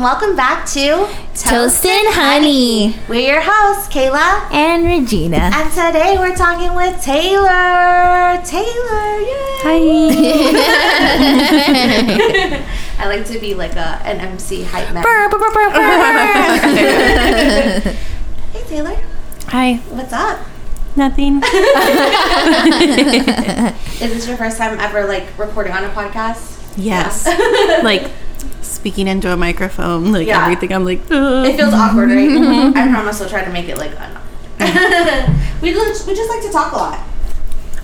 and welcome back to Toast and Honey. We're your hosts, Kayla. And Regina. And today we're talking with Taylor. Taylor, yay! Hi. I like to be like a an MC hype man. Brr, brr, brr. Hey Taylor, Hi. what's up? Nothing. Is this your first time ever like recording on a podcast? Yes. like speaking into a microphone, like Yeah. everything. I'm like, Ugh. It feels awkward, right? I promise I'll try to make it like. un- we just we just like to talk a lot.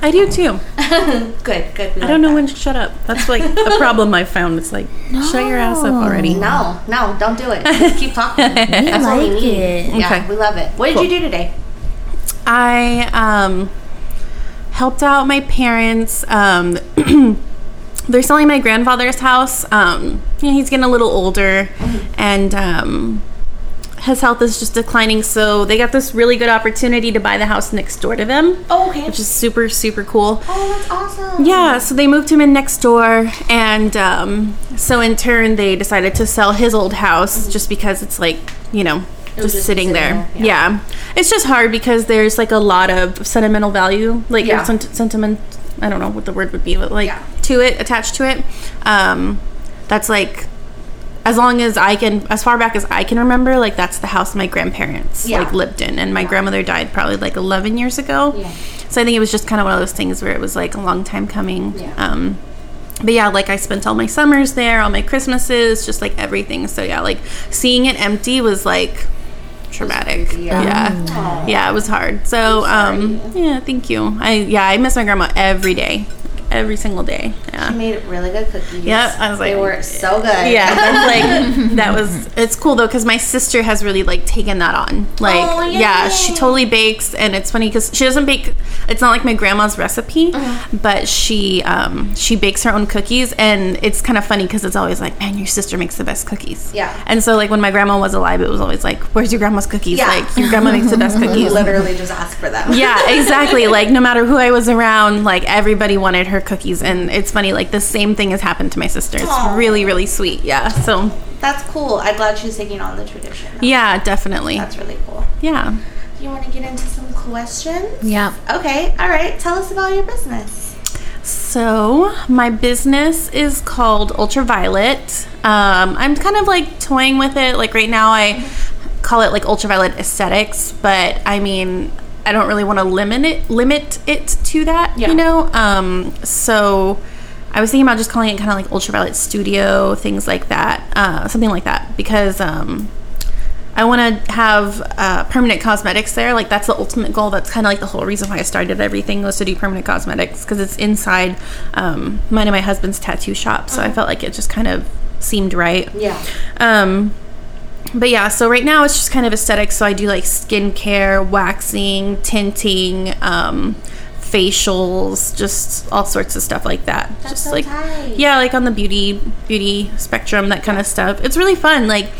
I do too. good, good. I like don't know that. when to shut up. That's like a problem I found. It's like, shut your ass up already. No, no, don't do it. Just keep talking. We That's what we like need. it. Yeah, Okay. we love it. What did Cool. you do today? I um, helped out my parents. Um, they're selling my grandfather's house. Um, you know, he's getting a little older, and um, his health is just declining. So they got this really good opportunity to buy the house next door to them, Oh, okay. which is super super cool. oh, that's awesome. Yeah, so they moved him in next door, and um, so in turn they decided to sell his old house just because it's like you know just, just sitting there, Yeah. yeah. it's just hard because there's like a lot of sentimental value, like Yeah. sent- sentiment. I don't know what the word would be, but like Yeah. to it, attached to it. Um, that's like as long as I can, as far back as I can remember, like that's the house my grandparents Yeah. like lived in, and my grandmother died probably like 11 years ago. Yeah. So I think it was just kind of one of those things where it was like a long time coming. Yeah. Um, but yeah, like I spent all my summers there, all my Christmases, just like everything. So yeah, like seeing it empty was like traumatic. yeah. yeah. Yeah, it was hard. So um, yeah, thank you. I yeah, I miss my grandma every day, every single day. Yeah. She made really good cookies. Yeah, I was like- they were so good. Yeah, that's like that was. It's cool though because my sister has really like taken that on. Like, Oh, yeah, she totally bakes, and it's funny because she doesn't bake. It's not like my grandma's recipe, Uh-huh. but she um she bakes her own cookies, and it's kind of funny because it's always like, man, your sister makes the best cookies. Yeah. And so like when my grandma was alive, it was always like, where's your grandma's cookies? Yeah. Like your grandma makes the best cookies. literally just asked for them. yeah, exactly. Like no matter who I was around, like everybody wanted her cookies, and it's funny. Like the same thing has happened to my sister. It's Aw. really, really sweet. Yeah. So That's cool. I'm glad she's taking on the tradition. yeah, definitely. That's really cool. Yeah. You want to get into some questions? yeah. Okay. All right. Tell us about your business. So my business is called Ultraviolet. Um, I'm kind of like toying with it. Like right now, I call it like Ultraviolet Aesthetics, but I mean, I don't really want to limit it limit it to that. Yeah. You know. Um, so I was thinking about just calling it kind of like Ultraviolet Studio, things like that, uh, something like that, because. Um, I want to have uh, permanent cosmetics there. Like that's the ultimate goal. That's kind of like the whole reason why I started everything was to do permanent cosmetics because it's inside um, mine and my husband's tattoo shop. So I felt like it just kind of seemed right. Yeah. Um, but yeah, so right now it's just kind of aesthetic. So I do like skincare, waxing, tinting, um, facials, just all sorts of stuff like that. That's just so like tight. yeah, like on the beauty beauty spectrum, that kind of stuff. It's really fun. Like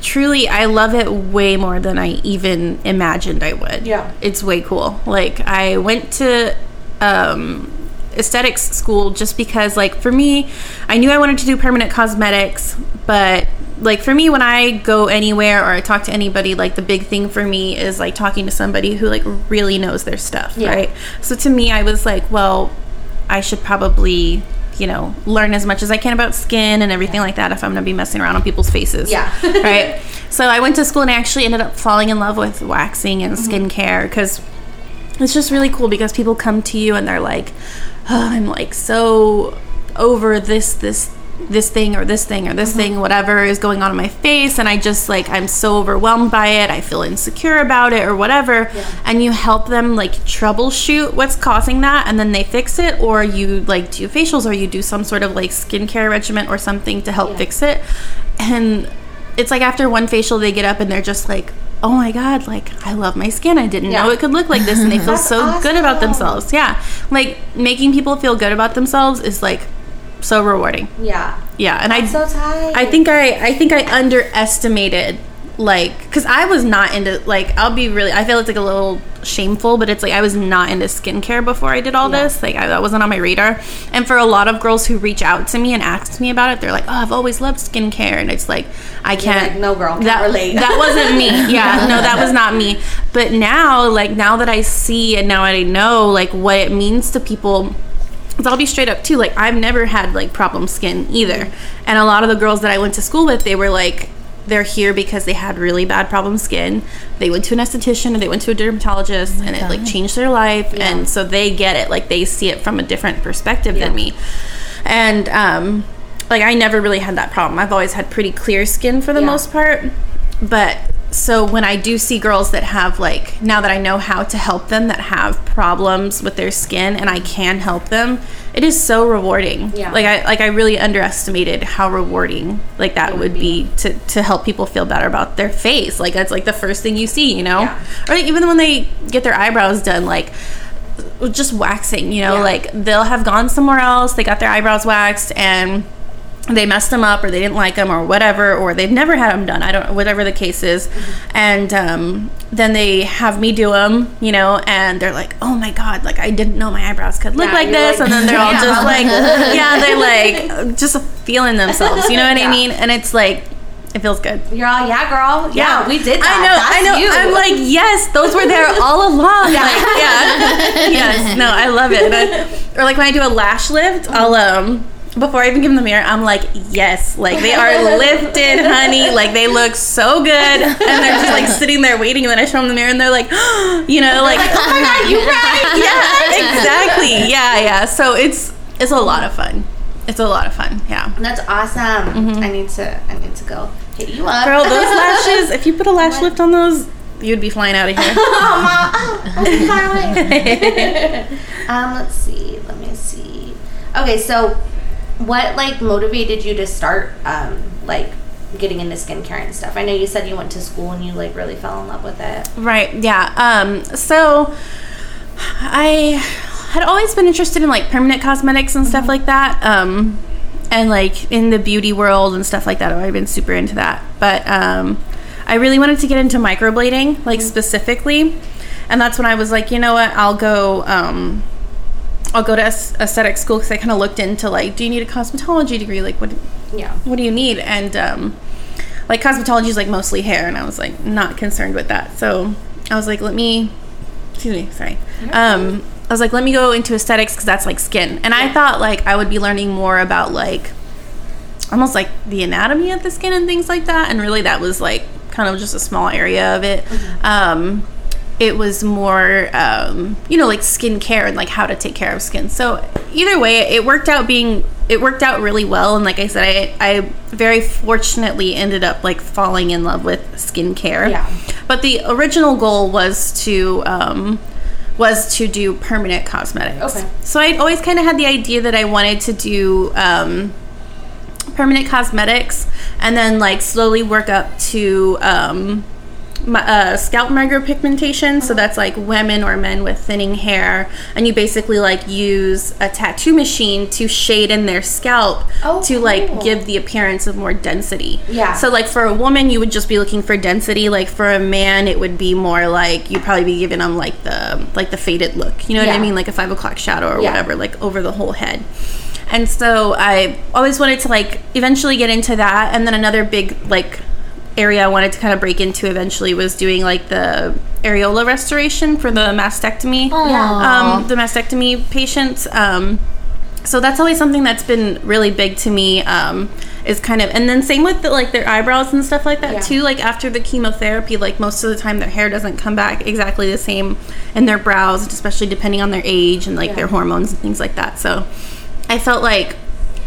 truly, I love it way more than I even imagined I would. Yeah. it's way cool. Like I went to um, aesthetics school just because, like, for me, I knew I wanted to do permanent cosmetics, but like for me when i go anywhere or i talk to anybody like the big thing for me is like talking to somebody who like really knows their stuff Yeah. right so to me i was like well i should probably you know learn as much as i can about skin and everything like that if i'm going to be messing around on people's faces Yeah. right so i went to school and i actually ended up falling in love with waxing and mm-hmm. skincare because it's just really cool because people come to you and they're like oh, i'm like so over this this this thing or this thing or this mm-hmm. thing whatever is going on in my face and i just like i'm so overwhelmed by it i feel insecure about it or whatever and you help them like troubleshoot what's causing that and then they fix it or you like do facials or you do some sort of like skincare regimen or something to help Yeah. fix it and it's like after one facial they get up and they're just like oh my god like i love my skin. I didn't know it could look like this. And they feel so good about themselves. Yeah. Like making people feel good about themselves is like so rewarding. Yeah. yeah. And That's i so i think i i think i underestimated like because I was not into like I'll be really I feel it's like a little shameful, but it's like I was not into skincare before I did all Yeah. this. Like I, that wasn't on my radar. And for a lot of girls who reach out to me and ask me about it, they're like, "Oh, I've always loved skincare," and it's like I can't. like, "No, girl, can't that relate." that wasn't me. Yeah, no, that was not me. But now, like now that I see and now I know like what it means to people. 'cause I'll be straight up too. Like I've never had like problem skin either, mm-hmm. and a lot of the girls that I went to school with, they were like, they're here because they had really bad problem skin. They went to an esthetician or they went to a dermatologist, and it like changed their life, Yeah. and so they get it. Like they see it from a different perspective Yeah. than me, and um, like I never really had that problem. I've always had pretty clear skin for the Yeah. most part, but so when I do see girls that have like now that I know how to help them that have problems with their skin and I can help them, it is so rewarding. Yeah. Like I like I really underestimated how rewarding like that would be to to help people feel better about their face. Like that's like the first thing you see, you know? Yeah. Or like even when they get their eyebrows done like just waxing, you know, Yeah. like they'll have gone somewhere else, they got their eyebrows waxed and they messed them up or they didn't like them or whatever or they've never had them done i don't whatever the case is and um, then they have me do them you know and they're like oh my god like i didn't know my eyebrows could look Yeah, like this like, and then they're all yeah. just like yeah they're like just feeling themselves you know what Yeah. i mean and it's like it feels good You're all, yeah, girl. Yeah, we did that. I know, That's I know. You. I'm like, yes, those were there all along. Yeah, like, yeah, yes. No, I love it. I- or like when I do a lash lift, I'll um before I even give them the mirror, I'm like, yes, like they are lifted, honey. Like they look so good, and they're just like sitting there waiting. And then I show them the mirror, and they're like, you know, like, oh my god, you right? Yeah, exactly. Yeah, yeah. So it's it's a lot of fun. It's a lot of fun. Yeah. That's awesome. I need to. I need to go hit you up, Mm-hmm. Girl, those lashes, if you put a lash lift on those, you'd be flying out of here. oh, mom. Oh, oh, far away. um, let's see. Let me see. Okay, so what like motivated you to start um like getting into skincare and stuff? I know you said you went to school and you like really fell in love with it. Right. Yeah. Um. So, I had always been interested in like permanent cosmetics and stuff like that. Um, and like in the beauty world and stuff like that. I've been super into that. But um, I really wanted to get into microblading, like specifically, and that's when I was like, you know what? I'll go. Um, I'll go to aes- aesthetic school because I kind of looked into like, do you need a cosmetology degree? Like, what? Yeah. what do you need? And um, like cosmetology is like mostly hair, and I was like not concerned with that. So I was like, let me, excuse me, sorry. Um, I was like, let me go into aesthetics because that's like skin, and I thought like I would be learning more about like almost like the anatomy of the skin and things like that, and really that was like kind of just a small area of it. Um, it was more um, you know like skincare and like how to take care of skin so either way it worked out being it worked out really well and like i said i i very fortunately ended up like falling in love with skincare Yeah. but the original goal was to um was to do permanent cosmetics Okay. so i always kind of had the idea that i wanted to do um permanent cosmetics and then like slowly work up to um uh, scalp micropigmentation so that's like women or men with thinning hair and you basically like use a tattoo machine to shade in their scalp Oh, to like cool. give the appearance of more density Yeah. so like for a woman you would just be looking for density like for a man it would be more like you'd probably be giving them like the like the faded look you know what i mean like a five o'clock shadow or Yeah. whatever like over the whole head and so I always wanted to like eventually get into that. And then another big like area I wanted to kind of break into eventually was doing like the areola restoration for the mastectomy. Um, the mastectomy patients. Um, so that's always something that's been really big to me. Um, is kind of and then same with the, like their eyebrows and stuff like that Yeah. too. Like after the chemotherapy, like most of the time their hair doesn't come back exactly the same in their brows, especially depending on their age and like Yeah. their hormones and things like that. So I felt like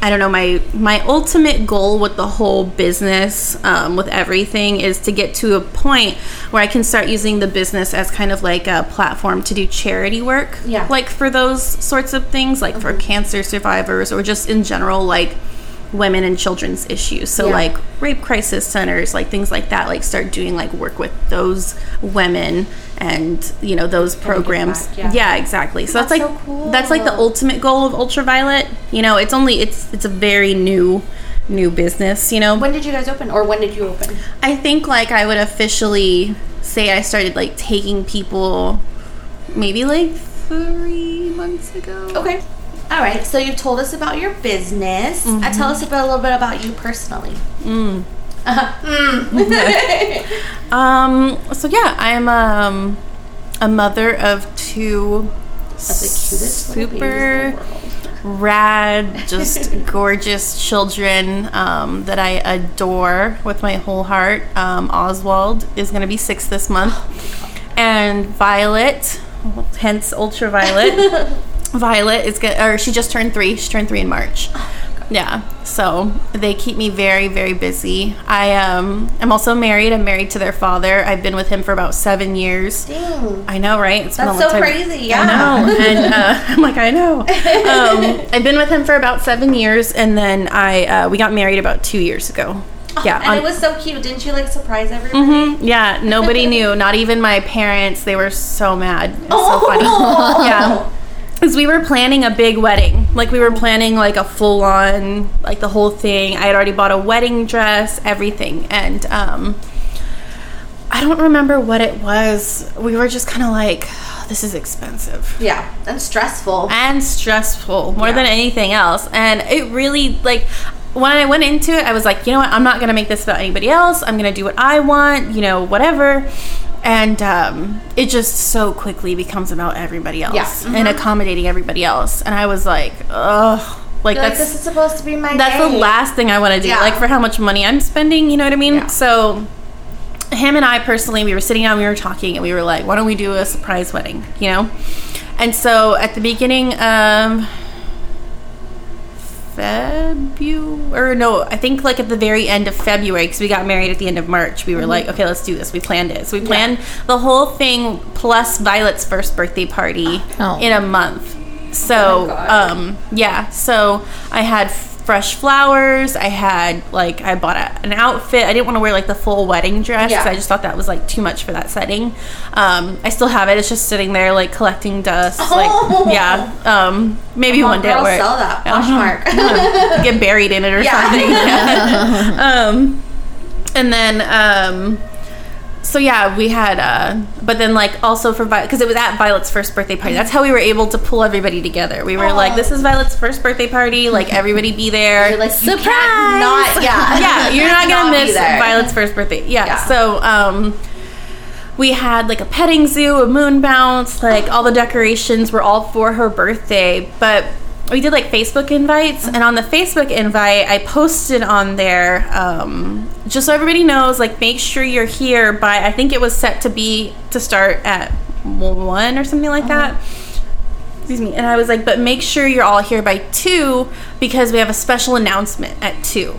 I don't know my my ultimate goal with the whole business um, with everything is to get to a point where I can start using the business as kind of like a platform to do charity work Yeah. like for those sorts of things like for cancer survivors or just in general like women and children's issues so Yeah. like rape crisis centers like things like that like start doing like work with those women and you know those programs back, yeah. yeah exactly so That's that's, so like cool. that's like the ultimate goal of ultraviolet you know it's only it's it's a very new new business, you know. When did you guys open, or when did you open? I think like I would officially say I started like taking people maybe like three months ago. Okay. All right. So you've told us about your business. Uh, tell us about, a little bit about you personally. Mm. Uh-huh. Mm. Um. So yeah, I'm um a mother of two That's the cutest babies in super rad, just gorgeous children um, that I adore with my whole heart. Um, Oswald is going to be six this month, and Violet, hence ultraviolet. Violet is good, or she just turned three. She turned three in March. Yeah, so they keep me very, very busy. I um, I'm also married. I'm married to their father. I've been with him for about seven years. Dang. I know, right? It's been That's a long so time. crazy, yeah. I know, and uh, I'm like, I know. Um, I've been with him for about seven years, and then I uh, we got married about two years ago. Yeah, And on- it was so cute. Didn't you like surprise everybody? Mhm, yeah. Nobody knew, not even my parents. They were so mad. It's Oh. so funny. Yeah. Because we were planning a big wedding. Like, we were planning, like, a full on, like, the whole thing. I had already bought a wedding dress, everything. And, um, I don't remember what it was. We were just kind of like, this is expensive Yeah, and stressful. and stressful more Yeah. than anything else. And it really like when I went into it, I was like, you know what? I'm not gonna make this about anybody else. I'm gonna do what I want. You know, whatever. And um, it just so quickly becomes about everybody else Yeah. Mm-hmm. and accommodating everybody else. And I was like, ugh, like You're like, that's this is supposed to be my that's day. the last thing I want to do. Yeah. Like for how much money I'm spending, you know what I mean? Yeah. So him and I personally, we were sitting down, we were talking, and we were like, why don't we do a surprise wedding, you know? And so at the beginning of February, or no, I think like at the very end of February, because we got married at the end of March, we were Mm-hmm. like, okay, let's do this. We planned it. So we planned the whole thing plus Violet's first birthday party Oh. in a month. So, Oh um, yeah, so I had fresh flowers. I had like I bought a, an outfit. I didn't want to wear like the full wedding dress. Yeah. I just thought that was like too much for that setting. Um, I still have it. It's just sitting there like collecting dust. Oh. Like yeah, um, maybe one day I'll girl, wear it. sell that. Poshmark. Get buried in it or Yeah. something. um, and then um, so yeah, we had, uh, but then like also for Violet, because it was at Violet's first birthday party. That's how we were able to pull everybody together. We were like, this is Violet's first birthday party. Like everybody be there. You're like, you Surprise! can't not, yeah. yeah, you're not gonna Not miss. Violet's first birthday. Yeah. Yeah. So um, we had like a petting zoo, a moon bounce, like all the decorations were all for her birthday, but. We did like Facebook invites, and on the Facebook invite, I posted on there um, just so everybody knows. Like, make sure you're here by. I think it was set to be to start at one or something like that excuse me. And i was like but make sure you're all here by two because we have a special announcement at 2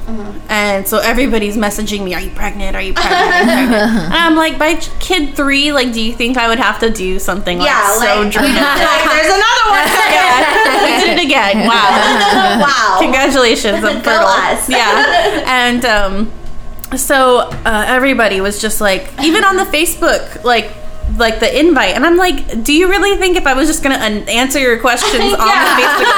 and so everybody's messaging me are you pregnant? Are you pregnant, Are you pregnant? and i'm like by kid three like do you think i would have to do something like Yeah, so like, dramatic? like, there's another one. yeah. We did it again. Wow. Wow. congratulations. I'm fertile. us. yeah. And um so uh, everybody was just like even on the facebook like like the invite and i'm like do you really think if i was just gonna un- answer your questions on Yeah. the facebook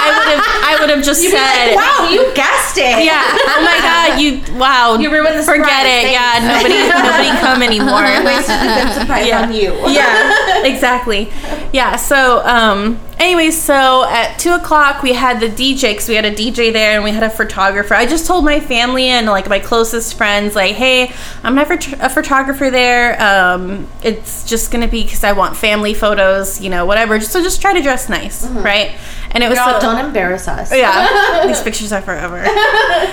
i would have i would have just You'd said like, wow, you guessed it. yeah oh my god you wow You ruined the forget it yeah nobody nobody come anymore Wasted good surprise Yeah. on you. yeah, exactly. Yeah. So, um, anyway, so at two o'clock we had the DJ because we had a DJ there and we had a photographer. I just told my family and like my closest friends, like, hey, I'm gonna have a, photographer there. Um, it's just gonna be because I want family photos, you know, whatever. So just try to dress nice, right? And it was Girl, so- don't embarrass us. yeah, these pictures are forever.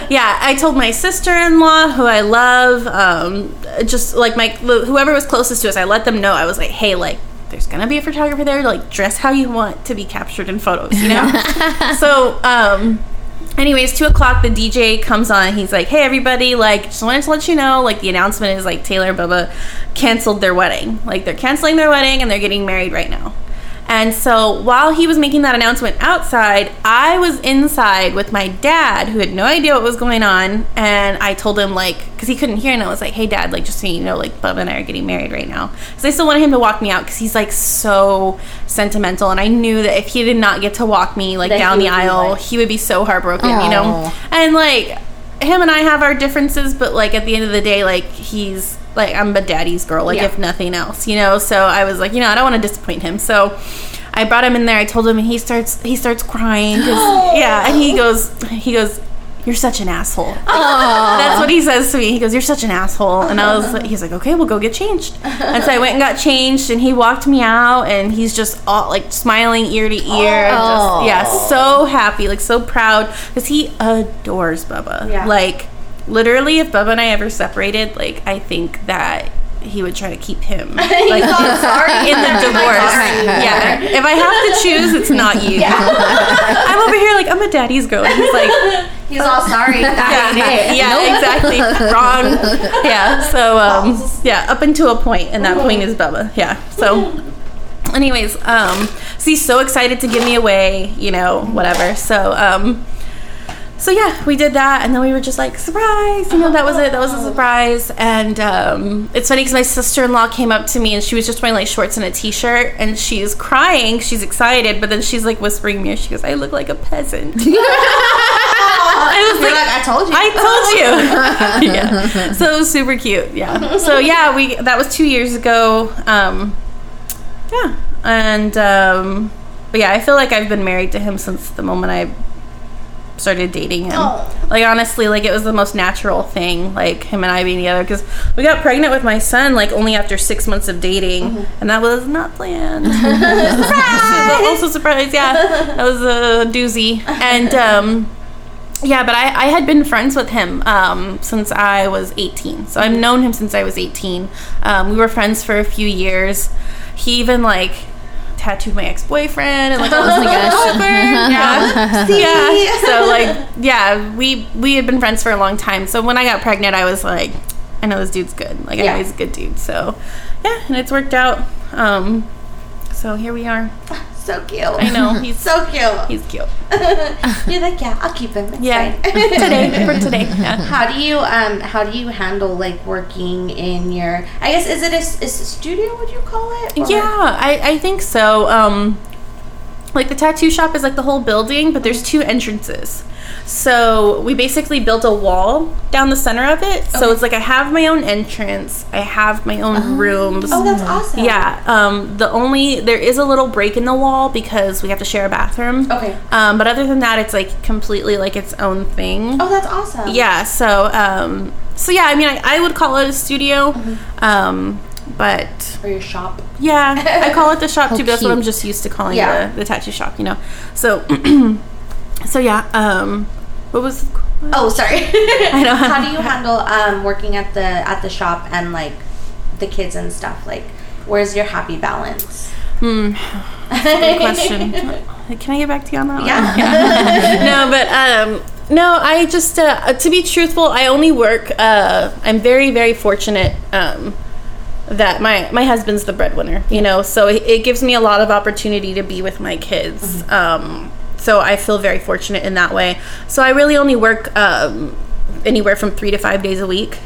Yeah, I told my sister-in-law, who I love, um, just like my whoever was closest to us, I let them know. I was like, hey, like. There's gonna be a photographer there. Like, dress how you want to be captured in photos, you know. so, um, anyways, two o'clock, the DJ comes on. He's like, "Hey, everybody! Like, just wanted to let you know, like, the announcement is like Taylor and Bubba canceled their wedding. Like, they're canceling their wedding and they're getting married right now." And so while he was making that announcement outside, I was inside with my dad, who had no idea what was going on. And I told him, like, because he couldn't hear, and I was like, hey, dad, like, just so you know, like, Bubba and I are getting married right now. Because I still wanted him to walk me out because he's, like, so sentimental. And I knew that if he did not get to walk me, like, That down the aisle, like- he would be so heartbroken, you know? And, like, him and I have our differences, but like at the end of the day, like he's like I'm a daddy's girl, like Yeah. if nothing else, you know. So I was like, you know, I don't want to disappoint him. So I brought him in there. I told him, and he starts he starts crying. yeah, and he goes he goes. You're such an asshole. That's what he says to me. He goes, "You're such an asshole," and I was like, "He's like, okay, we'll go get changed." And so I went and got changed, and he walked me out, and he's just all like smiling ear to ear, Oh. just, yeah, so happy, like so proud, because he adores Bubba. Yeah. Like literally, if Bubba and I ever separated, like I think that he would try to keep him like in the divorce. Yeah, if I have to choose, it's not you. Yeah. I'm over here like I'm a daddy's girl. And he's like, He's all sorry. yeah, Yeah. yeah, exactly. Wrong. Yeah. So um, yeah, up until a point, and that point is Bubba. Yeah. So. Anyways, um, so he's so excited to give me away, you know, whatever. So, um, so yeah, we did that, and then we were just like, surprise, you know, that was it. That was a surprise. And um, it's funny because my sister in law came up to me, and she was just wearing like shorts and a t shirt, and she's crying. She's excited, but then she's like whispering me, she goes, "I look like a peasant." I was like, like, I told you. I told you. yeah. So it was super cute. Yeah. So yeah, we that was two years ago. Um, yeah, and um, but yeah, I feel like I've been married to him since the moment I started dating him. Oh. Like honestly, like it was the most natural thing. Like him and I being together because we got pregnant with my son like only after six months of dating, and that was not planned. also surprise, yeah, that was a doozy. And um, yeah, but I, I had been friends with him um, since I was 18. So I've known him since I was 18. Um, we were friends for a few years. He even like tattooed my ex-boyfriend and like all this like yeah. yeah. So like yeah, we we had been friends for a long time. So when I got pregnant, I was like, I know this dude's good. Like I Yeah. know he's a good dude. So yeah, and it's worked out. Um, so here we are. so cute. I know he's So cute. he's cute. You're like, yeah, I'll keep him. It's Yeah, today for today. Yeah. How do you um how do you handle like working in your I guess is it a, is a studio would you call it? Or- Yeah, I, I think so. Um, like the tattoo shop is like the whole building, but there's two entrances. So we basically built a wall down the center of it. So it's like I have my own entrance, I have my own rooms. Oh, that's awesome. Yeah. Um, the only there is a little break in the wall because we have to share a bathroom. Okay. Um, but other than that, it's like completely like its own thing. Oh, that's awesome. Yeah. So um, so yeah, I mean, I, I would call it a studio. Mm-hmm. Um, but For your shop. yeah, I call it the shop too. But that's what. I'm just used to calling Yeah. the, the tattoo shop, you know. So, so yeah. Um, what was? Oh, sorry. I know. How do you handle um working at the at the shop and like the kids and stuff? Like, where's your happy balance? Hmm. Good question. Can I get back to you on that? one? Yeah. no, but um, no, I just uh, to be truthful, I only work. Uh, I'm very, very fortunate um, that my my husband's the breadwinner. You know, so it, it gives me a lot of opportunity to be with my kids. Um, so I feel very fortunate in that way. So I really only work um, anywhere from three to five days a week,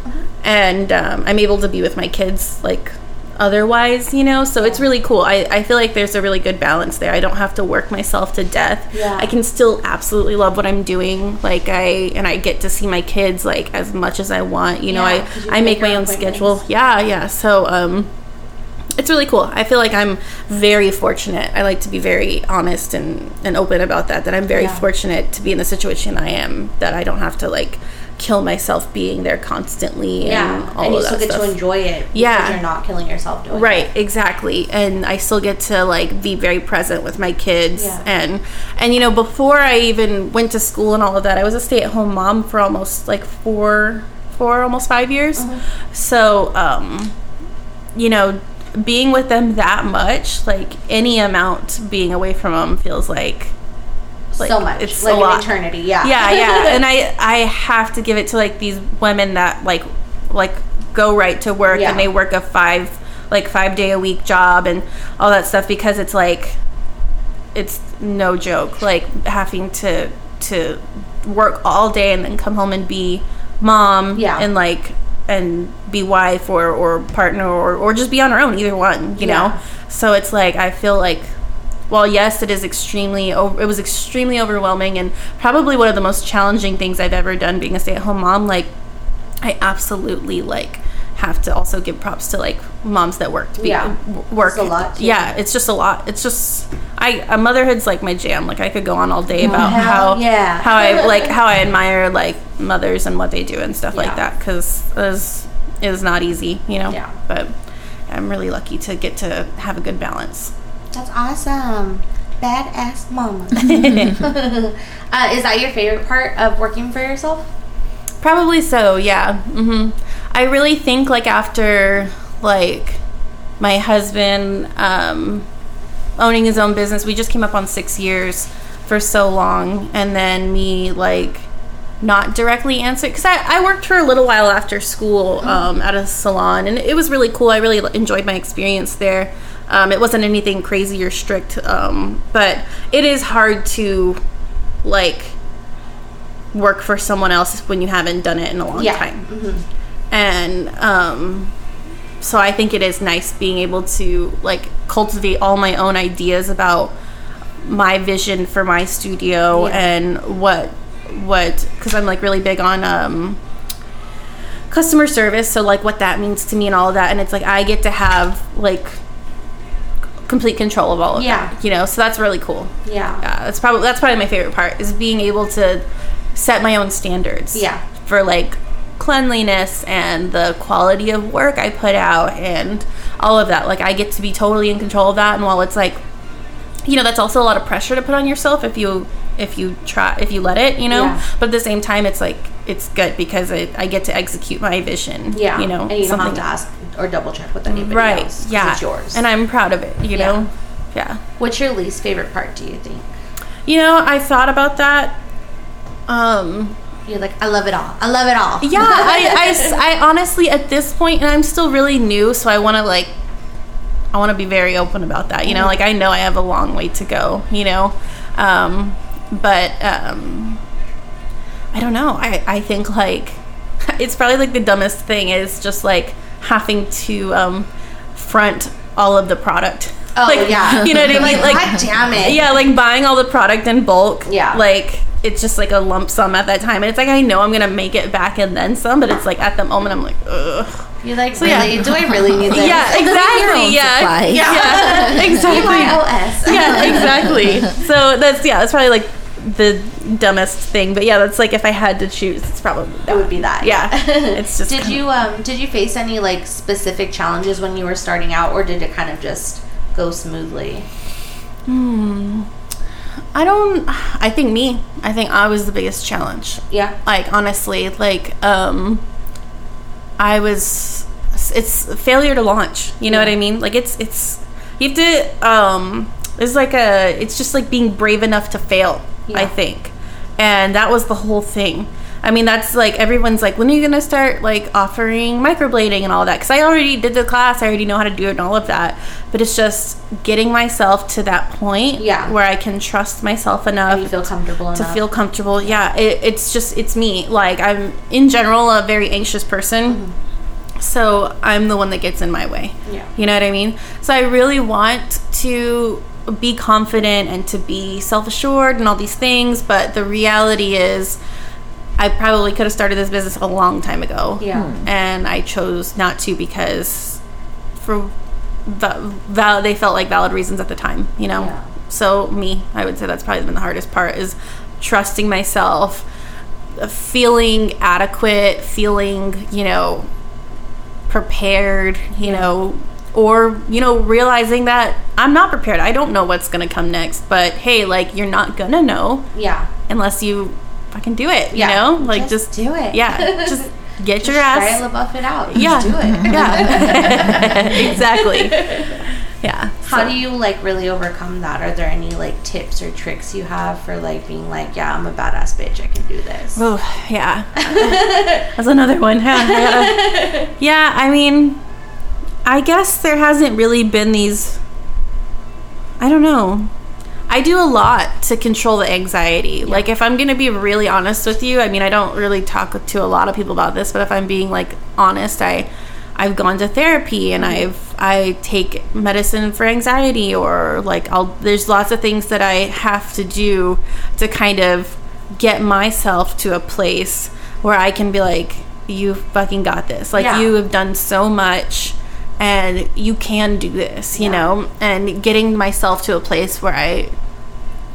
and um, I'm able to be with my kids like otherwise you know? So it's really cool. I, I feel like there's a really good balance there. I don't have to work myself to death. Yeah. i can still absolutely love what i'm doing. Like i and i get to see my kids like as much as i want. You know Yeah, i i make make my own schedule. Yeah yeah. So um it's really cool. I feel like i'm very fortunate. I like to be very honest and and open about that that i'm very Yeah. fortunate to be in the situation i am that i don't have to like kill myself being there constantly Yeah. and all And you still that get stuff. to enjoy it. because Yeah. You're not killing yourself doing Right, it. exactly. And I still get to like be very present with my kids Yeah. and and you know, before I even went to school and all of that, I was a stay-at-home mom for almost like 4 4 almost 5 years. Mm-hmm. So, um you know, being with them that much, like any amount being away from them feels like like, so much. it's like a an lot. eternity. Yeah. yeah yeah and i i have to give it to like these women that like like go right to work Yeah. and they work a five like five day a week job and all that stuff because it's like it's no joke like having to to work all day and then come home and be mom Yeah. and like and be wife or or partner or or just be on her own either one you Yeah. know so it's like i feel like while yes, it is extremely, it was extremely overwhelming and probably one of the most challenging things I've ever done being a stay-at-home mom. Like, I absolutely like have to also give props to like moms that work be Yeah. work It's a lot, too. yeah it's just a lot it's just i motherhood's like my jam like i could go on all day mm-hmm. about Hell how yeah. how i like how i admire like mothers and what they do and stuff Yeah. like that because is is not easy you know Yeah. but i'm really lucky to get to have a good balance That's awesome. Badass mama. uh, is that your favorite part of working for yourself? Probably so, yeah. hmm I really think like after like my husband um, owning his own business, we just came up on six years for so long, and then me like not directly answer because I, I worked for a little while after school um, at a salon, and it was really cool. I really enjoyed my experience there. Um, it wasn't anything crazy or strict, um, but it is hard to like work for someone else when you haven't done it in a long Yeah. time. And um, so I think it is nice being able to like cultivate all my own ideas about my vision for my studio Yeah. and what what because I'm like really big on um, customer service so like what that means to me and all of that and it's like I get to have like complete control of all of Yeah. that you know so that's really cool Yeah. yeah that's probably that's probably my favorite part is being able to set my own standards Yeah. for like cleanliness and the quality of work i put out and all of that like i get to be totally in control of that and while it's like you know that's also a lot of pressure to put on yourself if you if you try if you let it you know Yeah. but at the same time it's like it's good because it, i get to execute my vision Yeah. you know and you don't have to ask or double check with anybody right else. yeah It's yours. and i'm proud of it you Yeah. know yeah What's your least favorite part, do you think? you know i thought about that um You're like, I love it all. I love it all. yeah I, I, I honestly at this point and i'm still really new so i want to like i want to be very open about that you know like i know i have a long way to go you know um but um i don't know i i think like it's probably like the dumbest thing is just like having to um front all of the product Oh, like, yeah. you know what i mean Like, God damn it. yeah like buying all the product in bulk Yeah. like it's just like a lump sum at that time and it's like i know i'm gonna make it back and then some but it's like at the moment i'm like ugh You're like, yeah. really? Do I really need this? yeah exactly own yeah yeah exactly BYOS. yeah exactly so that's yeah that's probably like the dumbest thing but yeah that's like if i had to choose it's probably that. Would be that. yeah it's just Did you um did you face any like specific challenges when you were starting out or did it kind of just go smoothly? Hmm. i don't i think me i think i was the biggest challenge Yeah. like honestly like um i was it's failure to launch you know what i mean like it's it's you have to um it's like a it's just like being brave enough to fail i think. And that was the whole thing. I mean that's like everyone's like when are you gonna start like offering microblading and all that? Because i already did the class i already know how to do it and all of that. But it's just getting myself to that point Yeah. where i can trust myself enough And feel comfortable to enough. feel comfortable. Yeah it, it's just it's me. Like i'm in general a very anxious person. Mm-hmm. So i'm the one that gets in my way. Yeah. you know what i mean? So i really want to be confident and to be self-assured and all these things but the reality is i probably could have started this business a long time ago Yeah. and i chose not to because for val- val- they felt like valid reasons at the time you know Yeah. so me i would say that's probably been the hardest part is trusting myself uh, feeling adequate feeling you know prepared you know or you know realizing that i'm not prepared i don't know what's gonna come next but hey like you're not gonna know Yeah. unless you fucking do it Yeah. you know like Just just, do it. yeah just get your ass buff it out. yeah Just do it. yeah exactly yeah How So- do you like really overcome that? Are there any like tips or tricks you have for like being like, yeah, I'm a badass bitch. I can do this. Oh, yeah. That's another one. Yeah, yeah, I mean, I guess there hasn't really been these. I don't know. I do a lot to control the anxiety. Like, if I'm going to be really honest with you, I mean, I don't really talk to a lot of people about this, but if I'm being like honest, I. I've gone to therapy and mm-hmm. I've I take medicine for anxiety or like I'll there's lots of things that I have to do to kind of get myself to a place where I can be like you fucking got this. Like Yeah. you have done so much and you can do this, you Yeah. know? And getting myself to a place where I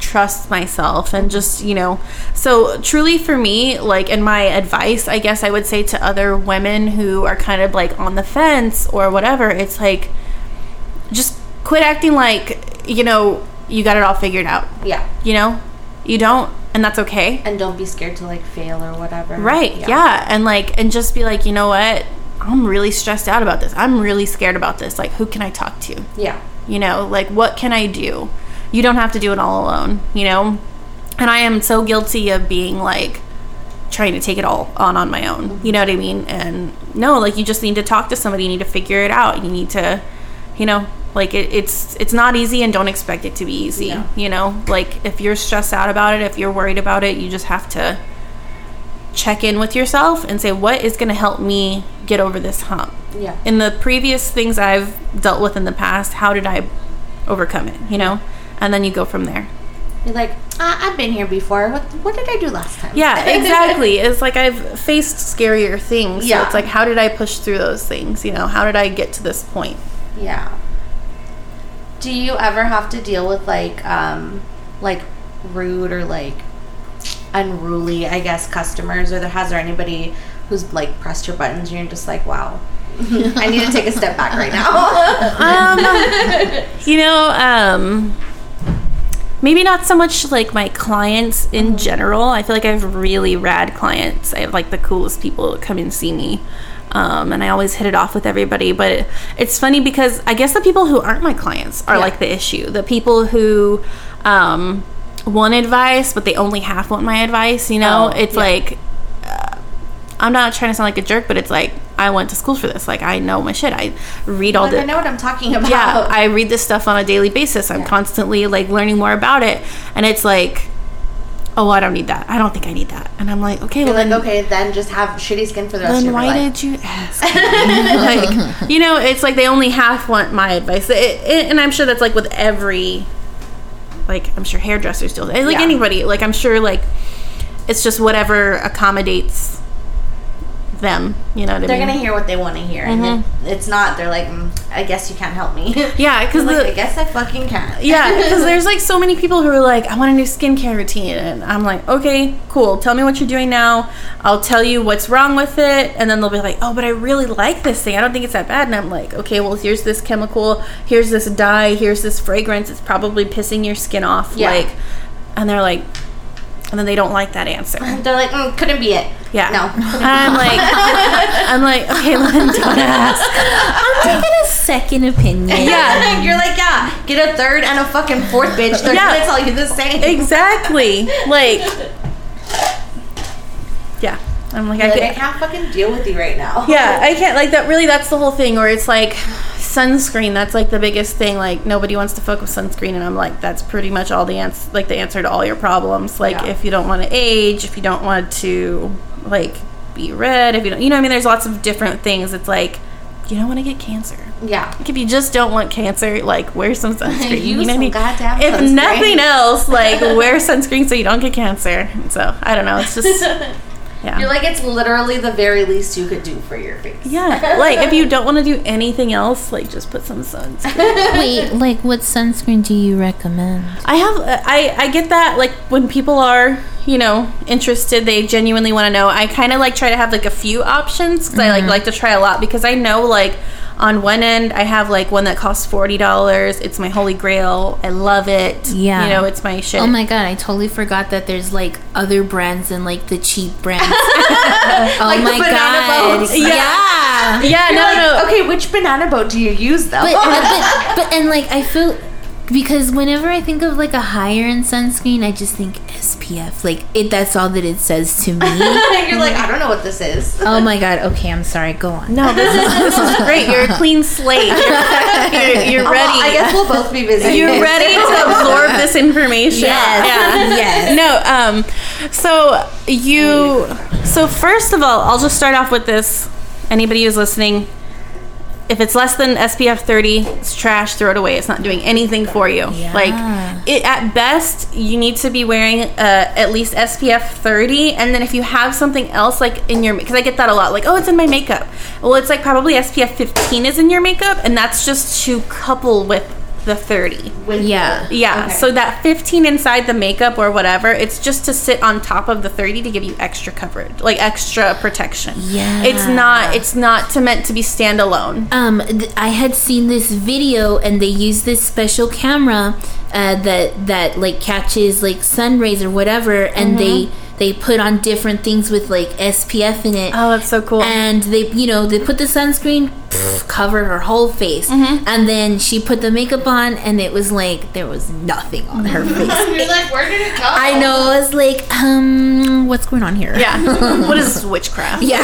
trust myself and just you know so truly for me like in my advice i guess i would say to other women who are kind of like on the fence or whatever it's like just quit acting like you know you got it all figured out Yeah. you know you don't and that's okay And don't be scared to like fail or whatever. right yeah. and like and just be like you know what i'm really stressed out about this. I'm really scared about this. Like who can i talk to? Yeah. you know like what can i do? You don't have to do it all alone you know? And i am so guilty of being like trying to take it all on on my own. Mm-hmm. You know what i mean? And no like you just need to talk to somebody. You need to figure it out. You need to you know like it, it's it's not easy and don't expect it to be easy No. you know? Like if you're stressed out about it if you're worried about it you just have to check in with yourself and say what is going to help me get over this hump Yeah. in the previous things I've dealt with in the past, how did I overcome it? You know, and then you go from there. You're like, ah, I've been here before. What what did I do last time? Yeah, exactly. it's like I've faced scarier things. Yeah. So it's like, how did I push through those things? You know, how did I get to this point? Yeah. Do you ever have to deal with like um like rude or like unruly, I guess, customers or there has there anybody who's like pressed your buttons and you're just like, wow. I need to take a step back right now. Um, you know, um, maybe not so much like my clients in general. I feel like I have really rad clients. I have like the coolest people that come and see me. Um, and I always hit it off with everybody. But it's funny because I guess the people who aren't my clients are Yeah. like the issue. The people who um, want advice, but they only half want my advice. You know, Oh, it's yeah. like uh, I'm not trying to sound like a jerk, but it's like I went to school for this. Like I know my shit. I read all like, the I know what I'm talking about. yeah i read this stuff on a daily basis i'm Yeah. constantly like learning more about it and it's like oh i don't need that i don't think i need that and i'm like okay You're well like, then, okay, then just have shitty skin for the rest then of your why life. did you ask like you know it's like they only half want my advice it, it- and i'm sure that's like with every like i'm sure hairdressers do like Yeah. anybody like i'm sure like it's just whatever accommodates them you know what They're i mean gonna hear what they want to hear, and then it's not. They're like, mm, I guess you can't help me. yeah because like, I guess I fucking can. Yeah, because there's like so many people who are like, I want a new skincare routine. And I'm like, okay, cool. Tell me what you're doing now. I'll tell you what's wrong with it. And then they'll be like, oh, but I really like this thing. I don't think it's that bad. And I'm like, okay, well, here's this chemical. Here's this dye. Here's this fragrance. It's probably pissing your skin off. Yeah. Like, and they're like, and then they don't like that answer. They're like, mm, couldn't be it. Yeah. No. I'm like, I'm like, okay, Lynn, don't ask. I'm taking a second opinion. Yeah. You're like, yeah, get a third and a fucking fourth bitch. They're Yeah. gonna tell you the same. Exactly. Like, yeah. I'm like, I, Like, I can't fucking deal with you right now. yeah, I can't like that. Really, that's the whole thing. Where it's like sunscreen. That's like the biggest thing. Like nobody wants to fuck with sunscreen, and I'm like, that's pretty much all the answer. Like the answer to all your problems. Like Yeah. if you don't want to age, if you don't want to like be red, if you don't, you know, what I mean, there's lots of different things. It's like you don't want to get cancer. Yeah. Like if you just don't want cancer, like wear some sunscreen. Use you know what I mean? goddamn if sunscreen. nothing else, like wear sunscreen so you don't get cancer. So I don't know. It's just yeah. You're like, it's literally the very least you could do for your face. yeah, like if you don't want to do anything else, like just put some sunscreen. Wait, like what sunscreen do you recommend? I have uh, I I get that like when people are you know interested, they genuinely want to know. I kind of like try to have like a few options because I like mm-hmm. like to try a lot because I know like on one end I have like one that costs forty dollars. It's my holy grail. I love it. Yeah. you know it's my shit. Oh my god, I totally forgot that there's like other brands than like the cheap brands. oh Like the my banana god. boats. Yeah. yeah, You're no, like, no. Okay, which banana boat do you use though? But, but, but and like I feel because whenever I think of like a higher end sunscreen, I just think SPF. Like it that's all that it says to me. You're like, I don't know what this is. oh my god. Okay, I'm sorry. Go on. No, this is this is great. You're a clean slate. You're, you're, you're Well, ready. I guess we'll both be busy. you're ready to absorb this information. Yes. Yeah. Yes. No. Um. So you. So first of all, I'll just start off with this. Anybody who's listening, if it's less than SPF 30, it's trash. Throw it away. It's not doing anything for you. Yeah. Like it at best, you need to be wearing uh, at least SPF 30, and then if you have something else like in your because I get that a lot, like oh, it's in my makeup. Well, it's like probably SPF 15 is in your makeup, and that's just to couple with the 30. With Yeah. the- Yeah, okay. so that 15 inside the makeup or whatever, it's just to sit on top of the 30 to give you extra coverage, like extra protection. Yeah. It's not it's not to meant to be standalone. um th- i had seen this video and they use this special camera uh, that that like catches like sun rays or whatever and they they put on different things with like spf in it Oh, that's so cool. and they you know they put the sunscreen pff, covered her whole face Mm-hmm. and then she put the makeup on and it was like there was nothing on her face You're like, where did it go? i know i was like um what's going on here yeah. what is this witchcraft? yeah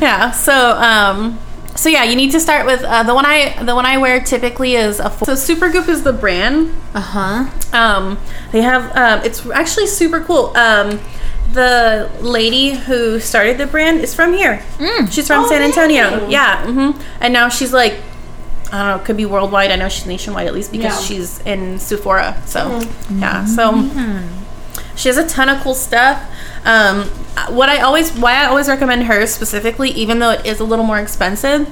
Yeah. So um so yeah, you need to start with uh, the one I the one I wear typically is a full. So Supergoop is the brand. uh-huh Um, they have um, it's actually super cool. Um, the lady who started the brand is from here. She's from Oh, San Antonio. really? Yeah, hmm and now she's like, I don't know, could be worldwide. I know she's nationwide at least because Yeah. she's in Sephora. So yeah, so she has a ton of cool stuff. Um, what I always, why I always recommend hers specifically, even though it is a little more expensive.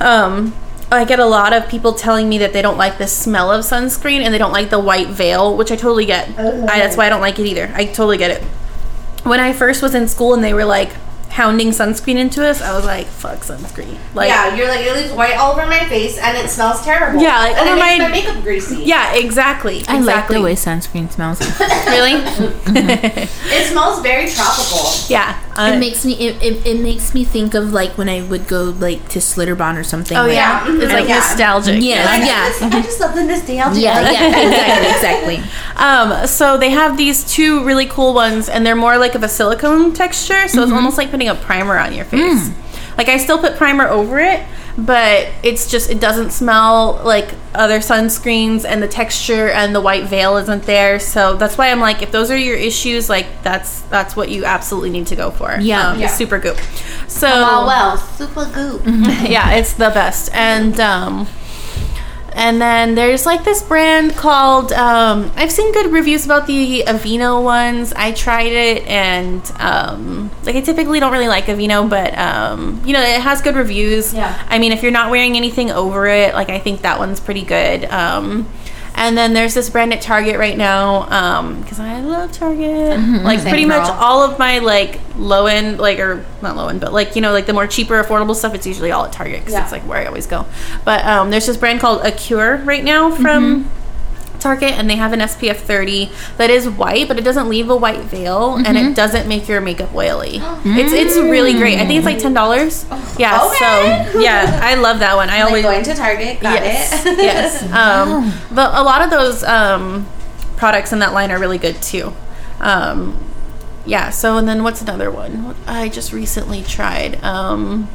Um, I get a lot of people telling me that they don't like the smell of sunscreen and they don't like the white veil, which I totally get. I, that's why I don't like it either. I totally get it. When I first was in school and they were like hounding sunscreen into us, I was like, "Fuck sunscreen!" Like, yeah, you're like, it leaves white all over my face and it smells terrible. Yeah, like, and over it makes my- my makeup greasy. yeah, exactly. i like exactly. the way sunscreen smells Really? It smells very tropical. yeah. Uh, it makes me it, it, it makes me think of like when I would go like to Schlitterbahn or something. oh like- yeah, Yeah. it's like Yeah. nostalgic. Yes, I yeah. just, I just love the nostalgia. Yeah, yeah, exactly, exactly. Um, so they have these two really cool ones, and they're more like of a silicone texture, so it's almost like putting a primer on your face. Like I still put primer over it, but it's just it doesn't smell like other sunscreens, and the texture and the white veil isn't there. So that's why I'm like, if those are your issues, like that's that's what you absolutely need to go for. Yeah. um, Yeah. super goop. So well, super goop. yeah, it's the best. And um and then there's like this brand called um I've seen good reviews about the Aveeno ones. I tried it and um like I typically don't really like Aveeno, but um you know, it has good reviews. Yeah. I mean, if you're not wearing anything over it, like I think that one's pretty good. Um and then there's this brand at Target right now, um, because I love Target. Like Same pretty much all of my like low end, like or not low end, but like you know, like the more cheaper, affordable stuff. It's usually all at Target because Yeah. it's like where I always go. But um, there's this brand called Acure right now from Target, and they have an SPF 30 that is white, but it doesn't leave a white veil, and it doesn't make your makeup oily. It's it's really great. I think it's like ten dollars. Yeah. Okay. So yeah, I love that one. I Like always going to Target, got yes, it. yes. Um, but a lot of those um, products in that line are really good too. Um, yeah. So and then what's another one? I just recently tried. Um,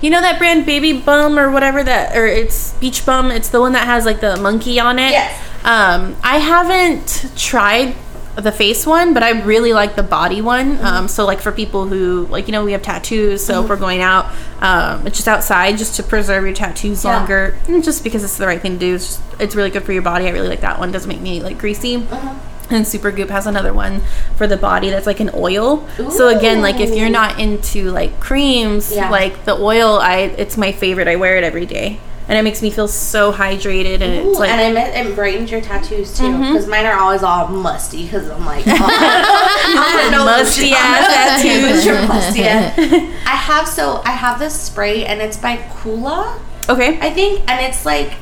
you know that brand Baby Bum or whatever that, or it's Beach Bum. It's the one that has like the monkey on it. Yes. Um, I haven't tried the face one, but I really like the body one. Mm-hmm. Um, so like for people who like you know we have tattoos, so if we're going out, um, it's just outside just to preserve your tattoos Yeah. longer, and just because it's the right thing to do. It's, just, it's really good for your body. I really like that one. Doesn't make me like greasy. Uh-huh. And Supergoop has another one for the body that's like an oil. So again, like if you're not into like creams, Yeah. like the oil, I it's my favorite. I wear it every day, and it makes me feel so hydrated. And Ooh, it's like Mm-hmm. and it, it brightens your tattoos too, because mine are always all musty. Because I'm like, oh, I'm Musty ass tattoos. musty ass. I have so I have this spray, and it's by Coola, okay, I think, and it's like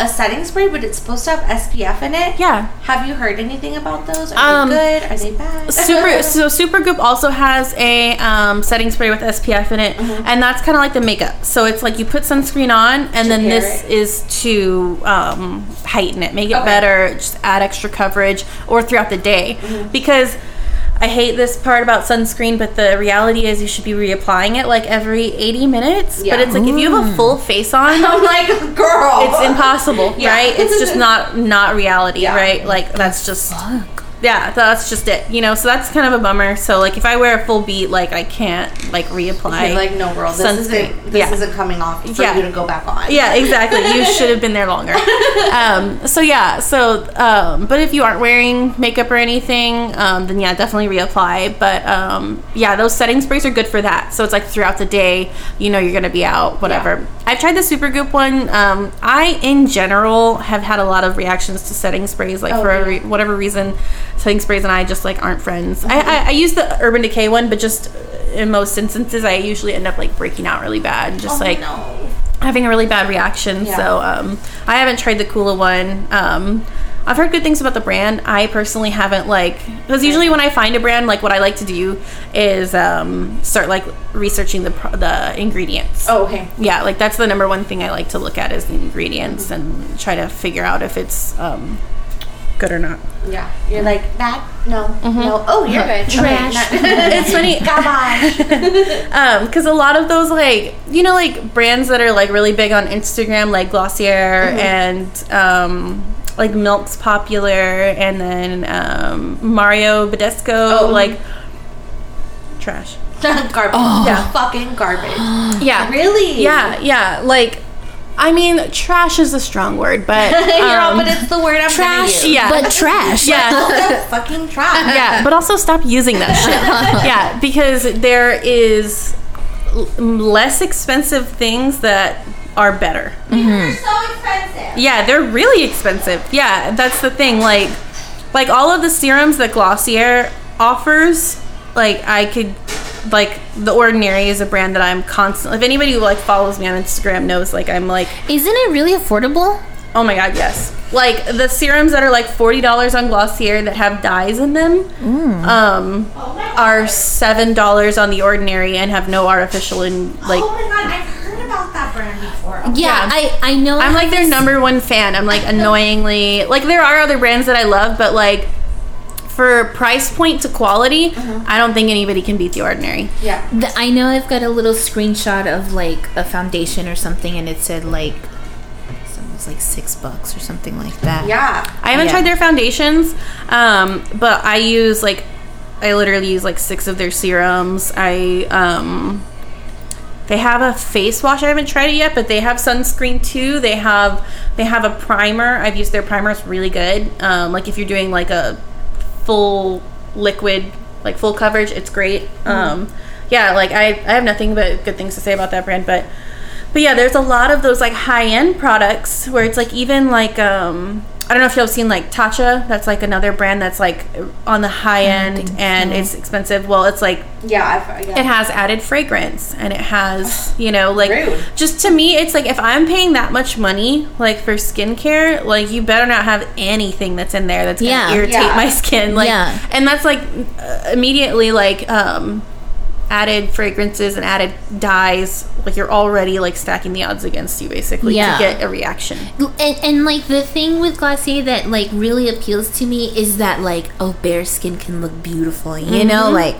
a setting spray, but it's supposed to have SPF in it. yeah. Have you heard anything about those? Are Um, they good? Are they bad? Super so Supergoop also has a um, setting spray with SPF in it, Mm-hmm. and that's kind of like the makeup. So it's like you put sunscreen on, and then this it. is to um, heighten it, make it Okay. better, just add extra coverage, or throughout the day. Mm-hmm. Because I hate this part about sunscreen, but the reality is you should be reapplying it like every 80 minutes. Yeah. But it's like if you have a full mm. face on, I'm like, girl, it's impossible, Yeah. right? It's just not not reality, Yeah. right? Like that's just Fuck. Yeah, that's just it. You know, so that's kind of a bummer. So like if I wear a full beat, like I can't like reapply. You're like, no, girl, this sunscreen. isn't this Yeah. isn't coming off for Yeah. you to go back on. Yeah, exactly. You should have been there longer. Um, so yeah, so um, but if you aren't wearing makeup or anything, um, then yeah, definitely reapply. But um, yeah, those setting sprays are good for that. So it's like throughout the day, you know, you're gonna be out, whatever. I've tried the Super Supergoop one. Um, I in general have had a lot of reactions to setting sprays, like Oh, for a re- whatever reason, setting sprays and I just like aren't friends. I, I, I use the Urban Decay one, but just in most instances, I usually end up like breaking out really bad, just Oh, like no. having a really bad reaction. Yeah. So um, I haven't tried the Coola one. Um, I've heard good things about the brand. I personally haven't like because usually when I find a brand, like what I like to do is um, start like researching the the ingredients. Oh, okay. Yeah, like that's the number one thing I like to look at is the ingredients and try to figure out if it's um, good or not. Yeah. You're like, that? No. No. Oh, you're good. Trash. Okay, It's funny. Garbage. um because a lot of those like you know like brands that are like really big on instagram like glossier Mm-hmm. and um like milk's popular and then um Mario Badescu Oh, like trash garbage. Yeah. Fucking garbage. yeah Really? yeah yeah like i mean trash is a strong word but You're all, um, but it's the word I'm Trash, gonna use. Yeah. but trash. yeah fucking trash. yeah, but also stop using that shit. yeah, because there is l- less expensive things that are better. They're so expensive. Yeah, they're really expensive. Yeah, that's the thing. Like, like all of the serums that Glossier offers, like I could, like the Ordinary is a brand that I'm constantly. If anybody who like follows me on Instagram knows, like I'm like, Isn't it really affordable? oh my god, yes. Like the serums that are like forty dollars on Glossier that have dyes in them, um, Oh are seven dollars on the Ordinary and have no artificial in like. oh my god, I've heard about that brand before. Okay. Yeah, Yeah. I I know. I'm like their number one fan. I'm like annoyingly like there are other brands that I love, but like for price point to quality, I don't think anybody can beat the ordinary. Yeah. The, I know I've got a little screenshot of like a foundation or something, and it said like it was like six bucks or something like that. Yeah. I haven't Yeah. tried their foundations, um, but I use like I literally use like six of their serums. I um they have a face wash. I haven't tried it yet, but they have sunscreen too. They have they have a primer. I've used their primer. It's really good. Um, like if you're doing like a full liquid, like full coverage, it's great. Um, yeah, like I I have nothing but good things to say about that brand, but but yeah, there's a lot of those like high end products where it's like even like um I don't know if y'all have seen like Tatcha. That's like another brand that's like on the high end and so. it's expensive. Well, it's like Yeah. I've, yeah. it has added fragrance and it has you know like Rude. just to me it's like if i'm paying that much money like for skincare like you better not have anything that's in there that's gonna Yeah. irritate Yeah. my skin like Yeah. and that's like uh, immediately like um added fragrances and added dyes like you're already like stacking the odds against you basically Yeah. to get a reaction. And, and like the thing with Glossier that like really appeals to me is that like oh bare skin can look beautiful you Mm-hmm. know like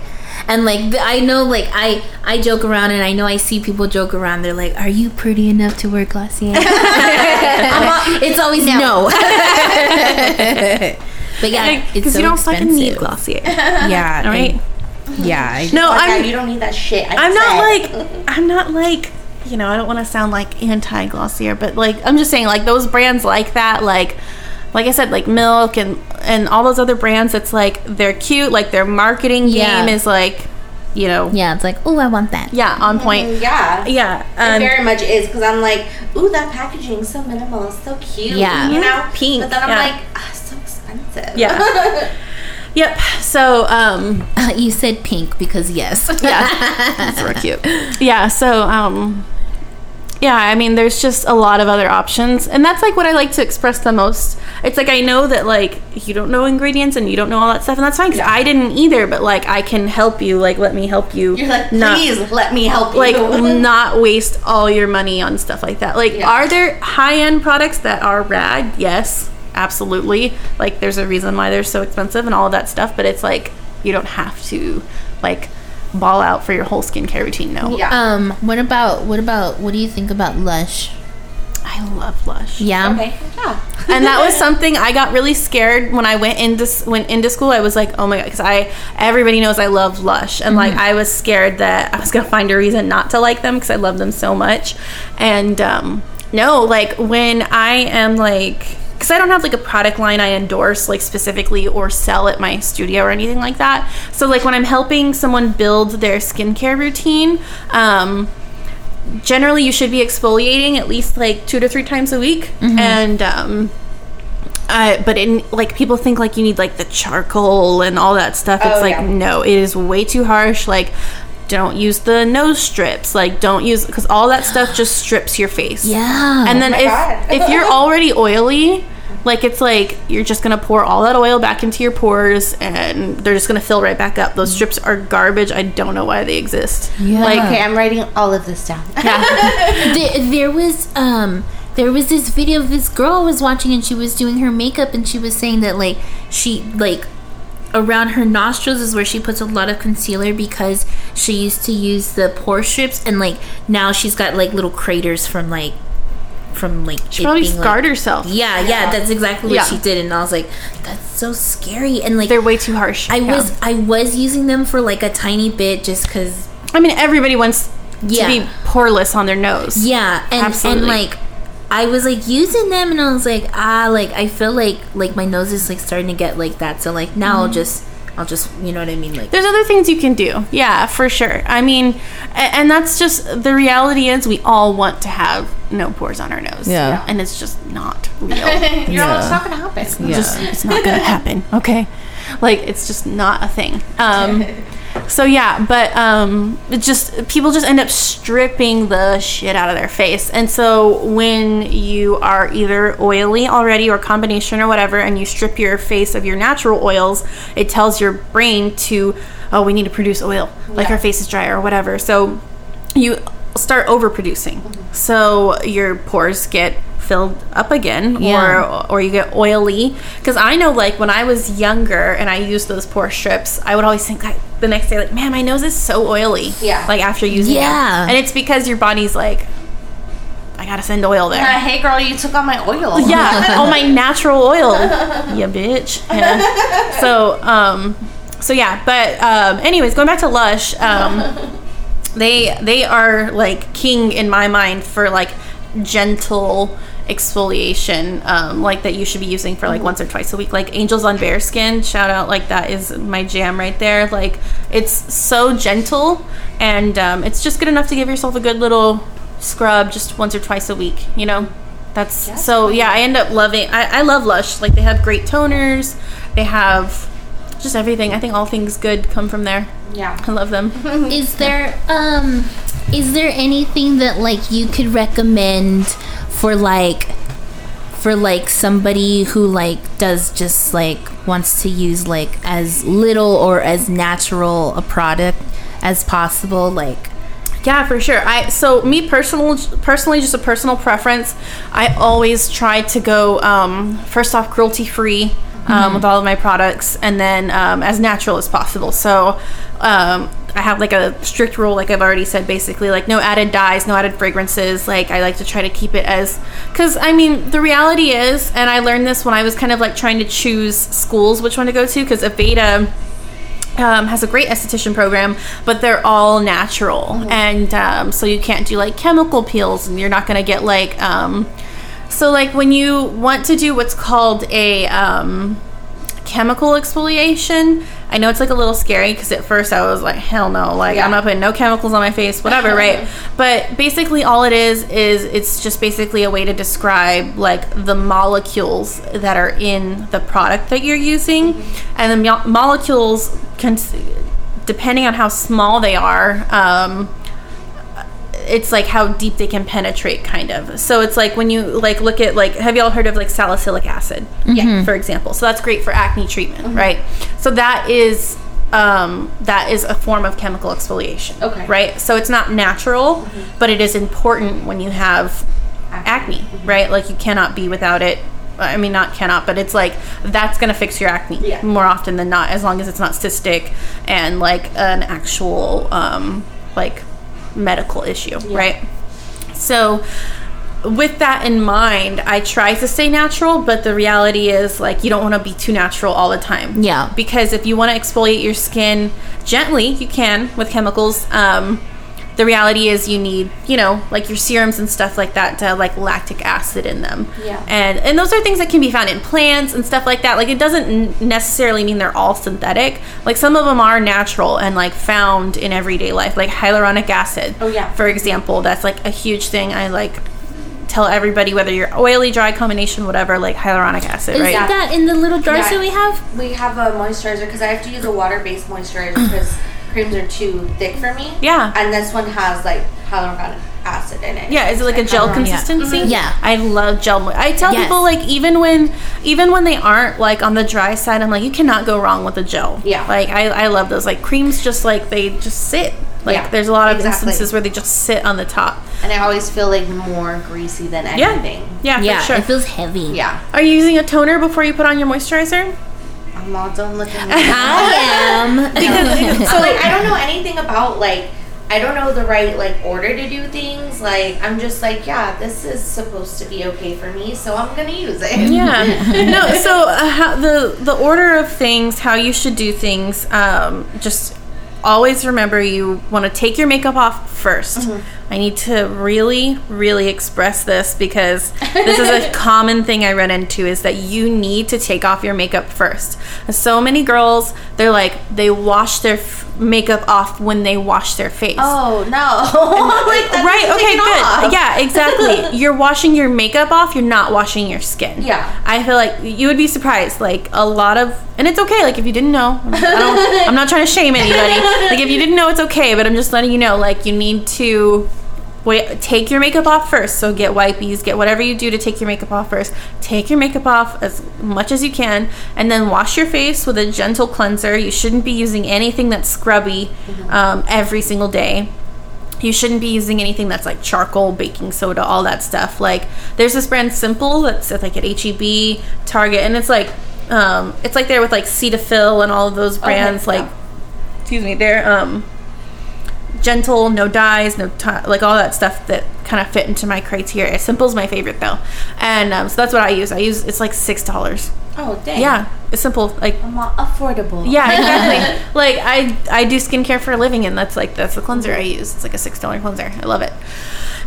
and like I know like I I joke around and I know I see people joke around they're like are you pretty enough to wear Glossier it's always no, but yeah it's because so you don't fucking need expensive. glossier yeah all right. and- yeah I- no Like, i'm you don't need that shit. I I'm not like I'm not like you know I don't want to sound like anti Glossier, but like I'm just saying like those brands like that like like I said like Milk and and all those other brands. It's like they're cute. Like their marketing Yeah. game is like you know yeah, it's like oh I want that Yeah, on point. Mm, Yeah. Yeah, It um, very much is because I'm like, ooh, that packaging's so minimal, it's so cute. Yeah. you know, Pink, But then I'm yeah. like, ah, so expensive. Yeah. yep. So um you said pink because yes yeah that's real cute yeah so um yeah i mean there's just a lot of other options and that's like what i like to express the most it's like i know that like you don't know ingredients and you don't know all that stuff and that's fine because i didn't either but like i can help you like let me help you You're like, not- please let me help you. like not waste all your money on stuff like that like Yeah. are there high-end products that are rad yes absolutely like there's a reason why they're so expensive and all of that stuff but it's like you don't have to like ball out for your whole skincare routine no yeah. um what about what about what do you think about Lush i love lush yeah okay. Yeah. and that was something I got really scared when I went into went into school. I was like, oh my god, because I everybody knows I love Lush, and like I was scared that I was gonna find a reason not to like them because I love them so much. And um, no, like when I am like because I don't have like a product line I endorse like specifically or sell at my studio or anything like that. So like when I'm helping someone build their skincare routine, um, generally you should be exfoliating at least like two to three times a week, and um, uh, but in like people think like you need like the charcoal and all that stuff. It's Oh, like yeah. no, it is way too harsh. Like don't use the nose strips. Like don't use because all that stuff just strips your face. Yeah. And then my if God. if you're already oily, like it's like you're just gonna pour all that oil back into your pores and they're just gonna fill right back up. Those strips are garbage. I don't know why they exist. Yeah. Like Okay, I'm writing all of this down. yeah. there, there was um there was this video of this girl I was watching and she was doing her makeup and she was saying that like she like around her nostrils is where she puts a lot of concealer because she used to use the pore strips and like now she's got like little craters from like from like She probably being, like- scarred herself. yeah, yeah, that's exactly what Yeah. she did, and I was like, "That's so scary." And like, They're way too harsh. I Yeah. was, I was using them for like a tiny bit, just because I mean, everybody wants Yeah. to be poreless on their nose. Yeah, and Absolutely. and like I was like using them and I was like, ah, like I feel like like my nose is like starting to get like that. So like now Mm-hmm. I'll just I'll just you know what I mean? Like There's other things you can do. Yeah, for sure. I mean, and that's just the reality is we all want to have no pores on our nose. Yeah. And it's just not real. You're all, Yeah. it's not gonna happen. Yeah. just it's not gonna happen okay like it's just not a thing um so yeah but um it just people just end up stripping the shit out of their face. And so when you are either oily already or combination or whatever and you strip your face of your natural oils it tells your brain to oh we need to produce oil. Like Yeah. our face is dry or whatever. So you start overproducing so your pores get filled up again Yeah. or or you get oily because i know like when i was younger and i used those pore strips i would always think like the next day like man my nose is so oily Yeah. like after using Yeah. it and it's because your body's like i gotta send oil there hey girl, you took all my oil. yeah, all my natural oil. yeah, bitch. Yeah. So, um, so yeah, but um, anyways, going back to Lush, um, they they are like king in my mind for like gentle exfoliation, um, like that you should be using for like once or twice a week. Like Angels on Bare Skin, shout out, like that is my jam right there. Like it's so gentle, and um, it's just good enough to give yourself a good little scrub just once or twice a week. You know. That's so yeah. I end up loving. I, I love Lush. Like they have great toners. They have just everything. I think all things good come from there. Yeah. I love them. is there um is there anything that like you could recommend for like for like somebody who like does just like wants to use like as little or as natural a product as possible like Yeah, for sure. I so me personal personally, just a personal preference. I always try to go um, first off cruelty free. Um, with all of my products, and then um, as natural as possible. So, um, I have like a strict rule, like I've already said, basically, like no added dyes, no added fragrances. Like I like to try to keep it as, because I mean, the reality is, and I learned this when I was kind of like trying to choose schools, which one to go to, because Aveda um, has a great esthetician program, but they're all natural, and um, so you can't do like chemical peels, and you're not going to get like. Um, so like when you want to do what's called a um, chemical exfoliation, I know it's like a little scary because at first I was like, hell no, like Yeah. I'm not putting no chemicals on my face, whatever, right? But basically, all it is is it's just basically a way to describe like the molecules that are in the product that you're using, and the mo- molecules can, depending on how small they are. Um, it's like how deep they can penetrate kind of. So it's like when you like look at like have y'all heard of like salicylic acid? Yeah for example. So that's great for acne treatment right? So that is um, that is a form of chemical exfoliation Okay. right? So it's not natural but it is important when you have acne right? Like you cannot be without it. I mean, not cannot, but it's like that's gonna fix your acne Yeah. more often than not, as long as it's not cystic and like an actual um, like medical issue, right? So with that in mind, I try to stay natural, but the reality is like you don't want to be too natural all the time. Yeah. Because if you want to exfoliate your skin gently, you can with chemicals. Um, the reality is you need, you know, like your serums and stuff like that to have like lactic acid in them. Yeah. And and those are things that can be found in plants and stuff like that. Like it doesn't necessarily mean they're all synthetic. Like some of them are natural and like found in everyday life, like hyaluronic acid. Oh, yeah. For example, that's like a huge thing. I like tell everybody whether you're oily, dry combination, whatever, like hyaluronic acid, Isn't right? that in the little jars Yeah. that we have? We have a moisturizer because I have to use a water-based moisturizer because creams are too thick for me. Yeah. And this one has like hyaluronic acid in it. Yeah, is it like a gel hyaluronic- consistency? Mhm. Yeah. I love gel. mo- I tell Yes. people like even when even when they aren't like on the dry side, I'm like you cannot go wrong with a gel. Yeah. Like I, I love those. Like creams just like they just sit. Like Yeah, there's a lot of exactly. instances where they just sit on the top. And I always feel like more greasy than Yeah. anything. Yeah, Yeah, for sure. it feels heavy. Yeah. Are you using a toner before you put on your moisturizer? I'm all done looking at I am. Because So like I don't know anything about like I don't know the right like order to do things. Like I'm just like, yeah, this is supposed to be okay for me, so I'm gonna use it. yeah no so uh, how, the the order of things how you should do things um, just always remember you want to take your makeup off 1st i need to really really express this because this is a common thing i run into is that you need to take off your makeup first. So many girls they're like they wash their f- makeup off when they wash their face. Oh no! like, right okay good. off. yeah exactly. You're washing your makeup off you're not washing your skin. Yeah. i feel like you would be surprised like a lot of and it's okay like if you didn't know. I don't, i'm not trying to shame anybody. Like if you didn't know it's okay but i'm just letting you know like you need to wait take your makeup off first. So get wipies get whatever you do to take your makeup off first. Take your makeup off as much as you can and then wash your face with a gentle cleanser. You shouldn't be using anything that's scrubby um, every single day. You shouldn't be using anything that's like charcoal, baking soda, all that stuff. Like there's this brand Simple that's like at HEB, Target, and it's like um, it's like there with like Cetaphil and all of those brands. Okay, like excuse me, they're um, gentle, no dyes, no ti like all that stuff that kind of fit into my criteria. Simple's my favorite though, and um, so that's what I use. I use it's like six dollars. Oh dang. Yeah, it's simple. Like affordable. yeah, exactly. like I I do skincare for a living, and that's like that's the cleanser I use. It's like a six dollar cleanser. I love it.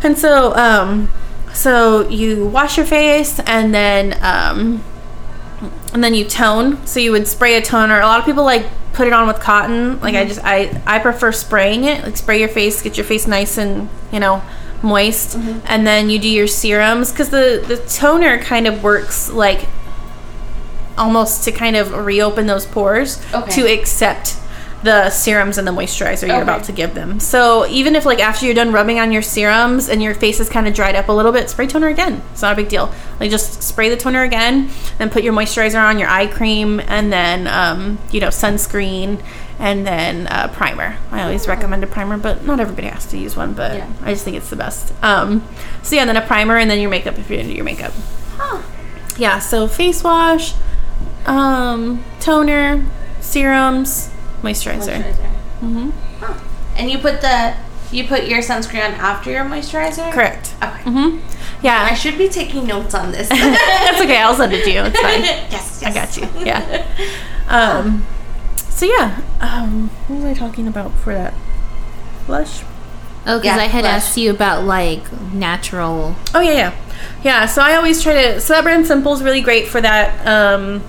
And so um, so you wash your face, and then um, and then you tone. So you would spray a toner. A lot of people like put it on with cotton. Like I mm-hmm. just I I prefer spraying it. Like spray your face, get your face nice and you know moist, mm-hmm. and then you do your serums because the the toner kind of works like almost to kind of reopen those pores Okay. to accept the serums and the moisturizer you're Okay. about to give them. So even if like after you're done rubbing on your serums and your face is kind of dried up a little bit, spray toner again. It's not a big deal. Like just spray the toner again, then put your moisturizer on, your eye cream, and then um, you know sunscreen, and then uh, primer. I always recommend a primer, but not everybody has to use one. But Yeah. I just think it's the best. Um, so yeah, and then a primer, and then your makeup if you're into your makeup. Huh. Yeah, so face wash, um, toner, serums, moisturizer. Moisturizer. Huh. And you put the you put your sunscreen on after your moisturizer. Correct. Okay. hmm I should be taking notes on this. that's okay. I'll send it to you. It's fine. yes, yes. I got you. Yeah. Um. So yeah. Um. What was I talking about for that? Blush. Oh, because Yeah, I had blush. asked you about like natural. Oh yeah, yeah, yeah. So I always try to. So that brand Simple is really great for that. Um,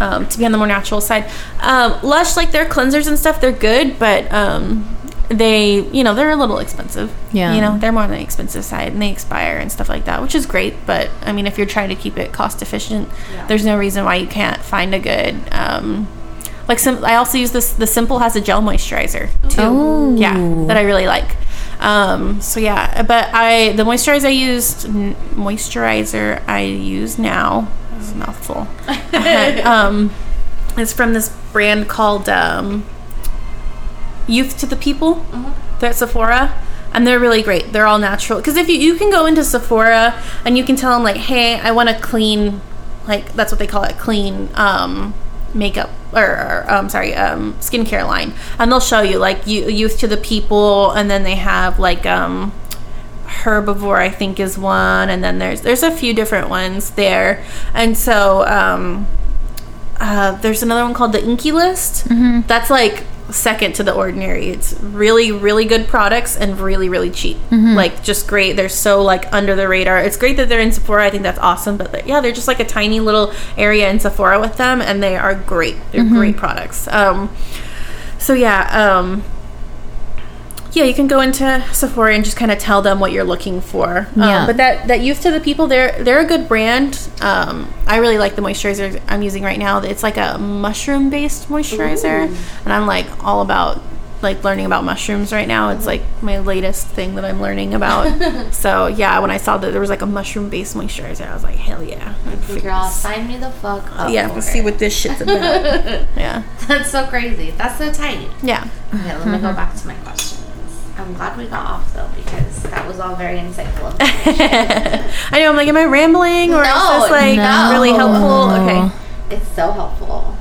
um, to be on the more natural side. Um, Lush, like their cleansers and stuff, they're good, but um, they, you know, they're a little expensive. Yeah. You know, they're more on the expensive side, and they expire and stuff like that, which is great. But I mean, if you're trying to keep it cost efficient, Yeah. there's no reason why you can't find a good. Um, like some, I also use this. The Simple has a gel moisturizer too. Oh. Yeah, that I really like. Um, so yeah, but I the moisturizer I used moisturizer I use now is a mouthful. um, it's from this brand called um, Youth to the People. They're at Sephora. And they're really great. They're all natural. Because if you you can go into Sephora and you can tell them like, hey, I want a clean, like that's what they call it, clean um, makeup or, or um, sorry, um, skincare line, and they'll show you like you, Youth to the People, and then they have like um, Herbivore, I think, is one, and then there's there's a few different ones there, and so um, uh, there's another one called the INKEY List. That's like second to the ordinary. It's really really good products and really really cheap. Like just great. They're so like under the radar. It's great that they're in Sephora. I think that's awesome. But they're- yeah, they're just like a tiny little area in Sephora with them, and they are great. They're great products. Um, so yeah. Um, yeah, you can go into Sephora and just kind of tell them what you're looking for. Um, Yeah. but that that youth to the people, they're they're a good brand. Um, I really like the moisturizer I'm using right now. It's like a mushroom based moisturizer, and I'm like all about like learning about mushrooms right now. It's like my latest thing that I'm learning about. so yeah, when I saw that there was like a mushroom based moisturizer, I was like, hell yeah, Girl, sign me the fuck up. yeah. Let's see what this shit's about. yeah, That's so crazy. That's so tight. yeah. Okay, let me go back to my questions. I'm glad we got off though because that was all very insightful. I know. I'm like, am I rambling or No, is this like no. really helpful? Okay. it's so helpful.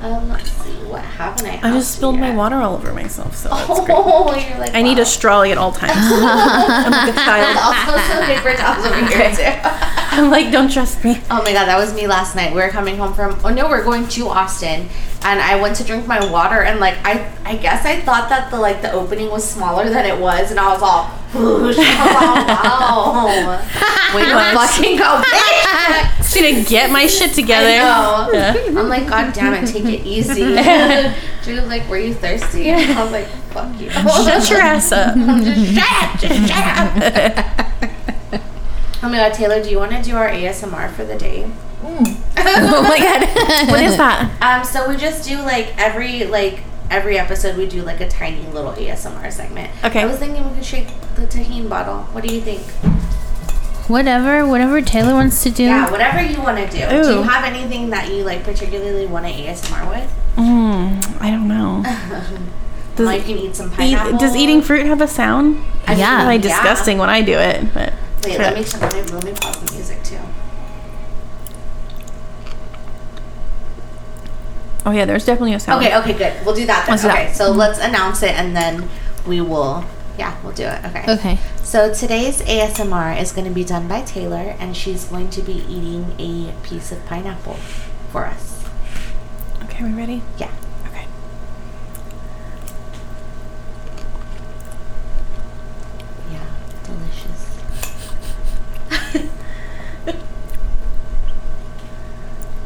Um, let's see, what haven't I? I just spilled my water all over myself, so that's great. Oh, you're like. I need a straw at all times. I'm like a child. Also, some paper towels over here too. I'm like, don't trust me. Oh my god, that was me last night. We were coming home from oh no, we're going to Austin. And I went to drink my water and like I I guess I thought that the like the opening was smaller than it was and I was all whoosh. wow. Way to fucking go, bitch. Just gonna get my shit together. I know. Yeah. I'm like, God damn it, take it easy. she was like, Were you thirsty? And I was like, fuck you. Shut your ass up. just shut up, just shut up. Oh my god, Taylor, do you want to do our ASMR for the day? Mm. oh my god. What is that? Um, so we just do like every like every episode we do like a tiny little ASMR segment. Okay. I was thinking we could shake the tahini bottle. What do you think? whatever, whatever Taylor wants to do. Yeah, whatever you want to do. Do you have anything that you like particularly want to ASMR with? Mm, I don't know. Does, like you can eat some eat, pineapple. does eating fruit have a sound? I Yeah. Really yeah. disgusting when I do it. But Wait, let me, let me let me pause the music too. Oh yeah, there's definitely a sound. Okay, okay, good. We'll do that then. Let's do okay, that. so let's announce it and then we will. Yeah, we'll do it. Okay. Okay. So today's ASMR is going to be done by Taylor, and she's going to be eating a piece of pineapple for us. Okay, are we ready? Yeah. Delicious.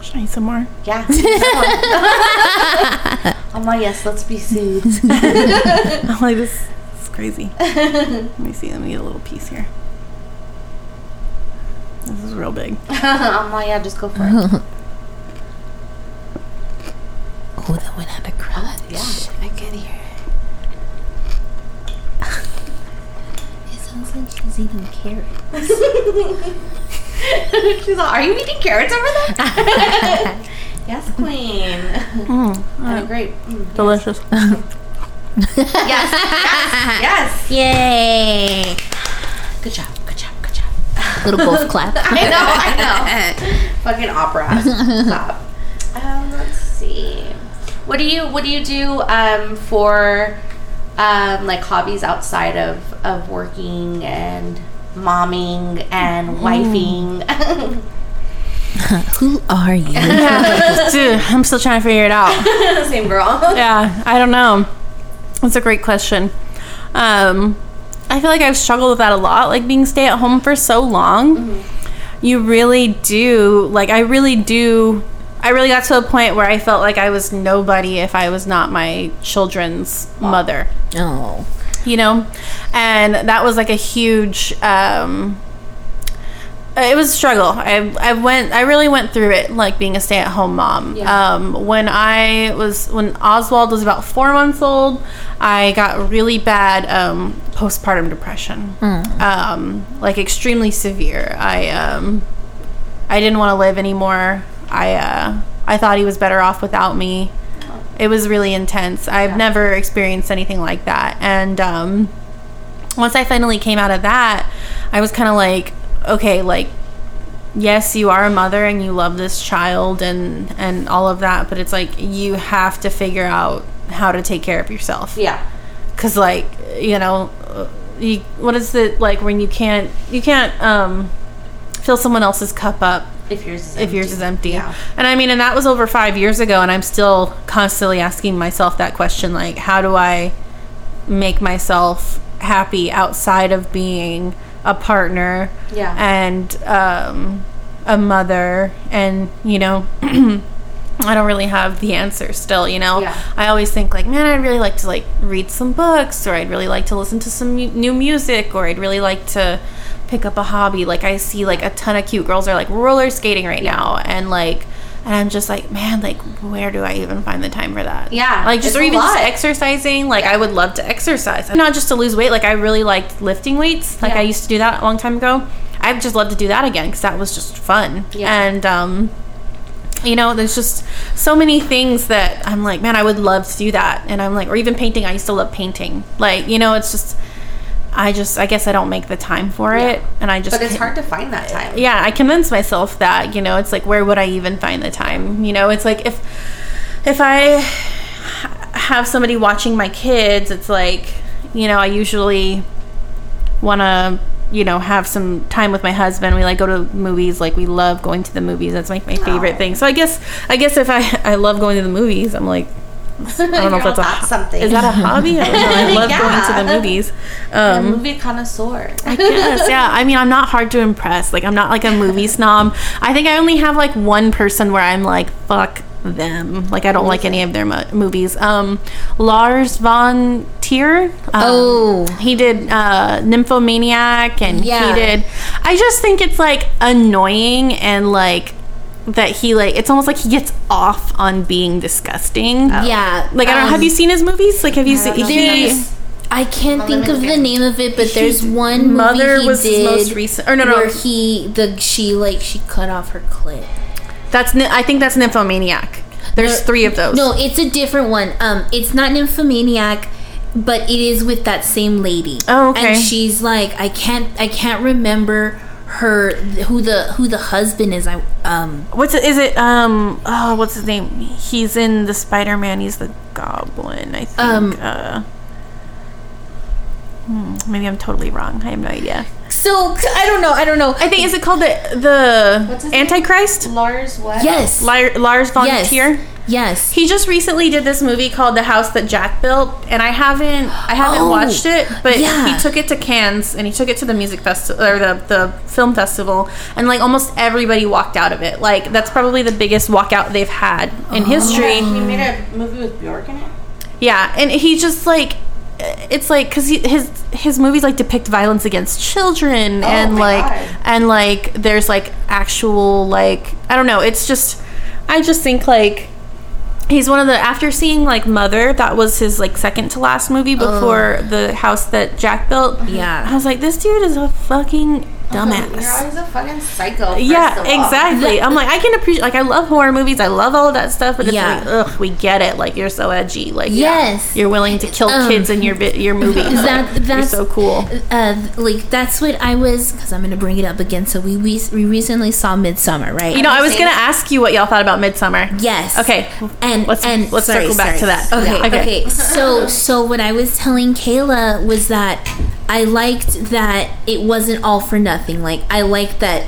Should I eat some more? Yeah. oh my yes, let's be soothed. I'm like this. It's crazy. Let me see. Let me get a little piece here. This is real big. oh my yeah, just go for it. Oh, that went out of crunch. Oh, yeah. I can hear it. it sounds like she's eating carrots. She's like, are you eating carrots over there? yes, queen. Mm, Oh, great. Mm. delicious. Yes, yes, yes. Yay! Good job, good job, good job. Little both clap. I know, I know. Fucking opera. Stop. Um, let's see. What do you What do you do um, for um, like hobbies outside of of working and momming and wifing? Who are you? Dude, I'm still trying to figure it out. Same girl. Yeah, I don't know. That's a great question. Um, I feel like I've struggled with that a lot, like being stay at home for so long. You really do, like, I really do. I really got to a point where I felt like I was nobody if I was not my children's mother. Oh. You know? And that was like a huge um it was a struggle. I, I went i really went through it like being a stay-at-home mom. Yeah. um when i was when oswald was about four months old i got really bad um postpartum depression. Um like extremely severe. I um i didn't want to live anymore. I uh i thought he was better off without me it was really intense. I've Yeah. never experienced anything like that. And um, once I finally came out of that, I was kind of like, okay, like, yes, you are a mother and you love this child and and all of that, but it's like you have to figure out how to take care of yourself Yeah. because like you know you what is it like when you can't you can't um fill someone else's cup up If yours is if yours is empty. Yeah. And I mean, and that was over five years ago, and I'm still constantly asking myself that question like, how do I make myself happy outside of being a partner Yeah. and um, a mother? And, you know, I don't really have the answer still, you know? Yeah. I always think like, man, I'd really like to like read some books or I'd really like to listen to some mu- new music or I'd really like to pick up a hobby. Like I see like a ton of cute girls are like roller skating right now and like and I'm just like, man, like where do I even find the time for that? Yeah, Like just or even just exercising. Like I would love to exercise. Not just to lose weight, like I really liked lifting weights. Like Yeah. I used to do that a long time ago. I'd just love to do that again because that was just fun. Yeah. And um you know, there's just so many things that I'm like, man, I would love to do that. And I'm like, or even painting. I used to love painting. Like, you know, it's just, I just, I guess I don't make the time for it. And I just, But it's hard to find that time. yeah, I convince myself that, you know, it's like, where would I even find the time? You know, it's like if, if I have somebody watching my kids, it's like, you know, I usually want to you know have some time with my husband we like go to movies like we love going to the movies that's like my favorite Aw. thing so i guess i guess if i i love going to the movies i'm like i don't know if that's a something. is that a hobby i i love Yeah. going to the movies a um movie connoisseur? I guess. yeah. I mean, I'm not hard to impress. Like, I'm not like a movie snob. I think I only have like one person where I'm like, fuck them. Like, I don't like any of their mo- movies. Um, Lars von Trier. Um, Oh. he did uh, Nymphomaniac, and Yeah. he did. I just think it's like annoying and like that he like. It's almost like he gets off on being disgusting. Yeah. Like, I don't. um, have you seen his movies? Like, have you seen? he- There's, I can't Oh, let think of look the name of it, but there's one movie Mother he was his most recent- or no, no. where he the she like she cut off her clit. That's. I think that's Nymphomaniac. There's No, three of those. No, it's a different one. Um, it's not Nymphomaniac, but it is with that same lady. Oh, okay. And she's like, I can't, I can't remember her who the who the husband is. I um What's it? Is it um? Oh, what's his name? He's in the Spider Man. He's the Goblin. I think. Um, uh, hmm, maybe I'm totally wrong. I have no idea. So I don't know. I don't know. I think is it called the What's the his name? Antichrist? Lars what? yes, Lar- Lars von yes, Trier. yes. He just recently did this movie called The House That Jack Built, and I haven't I haven't Oh, watched it, but yeah. he took it to Cannes and he took it to the music festival or the the film festival, and like almost everybody walked out of it. Like that's probably the biggest walkout they've had in history. Oh. He made a movie with Bjork in it. Yeah, and he just like it's like because his his movies like depict violence against children Oh and like God. and like there's like actual like I don't know. It's just I just think like he's one of the after seeing like Mother that was his like second to last movie oh. before the house that Jack built. Yeah. I was like this dude is a fucking You're dumbass. always a fucking psycho. Yeah, exactly. I'm like, I can appreciate, like, I love horror movies. I love all of that stuff, but it's Yeah. like, ugh, we get it. Like, you're so edgy. Like, Yes. you're willing to kill Um, kids in your vi- your movies. that- Like, you're that's- so cool. Uh, like that's what I was because I'm gonna bring it up again. So we we, we recently saw Midsommar, right? You know, I was gonna ask you what y'all thought about Midsommar. Yes. Okay. And Let's- and let's sorry, circle back sorry. to that. Okay. Yeah. Okay. Okay. So so what I was telling Kayla was that I liked that it wasn't all for nothing. Like I liked that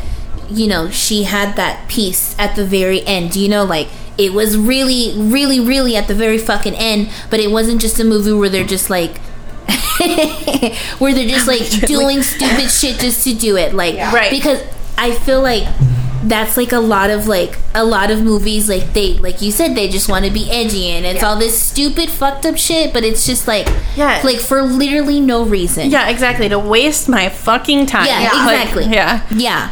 you know she had that piece at the very end. You know, like it was really really really at the very fucking end, but it wasn't just a movie where they're just like. where they're just like doing stupid shit just to do it like Yeah. Right. because i feel like that's like a lot of like a lot of movies like they like you said they just want to be edgy and it's Yeah. all this stupid fucked up shit but it's just like Yeah. like for literally no reason Yeah, exactly. To waste my fucking time. yeah, Yeah. Like, exactly yeah. yeah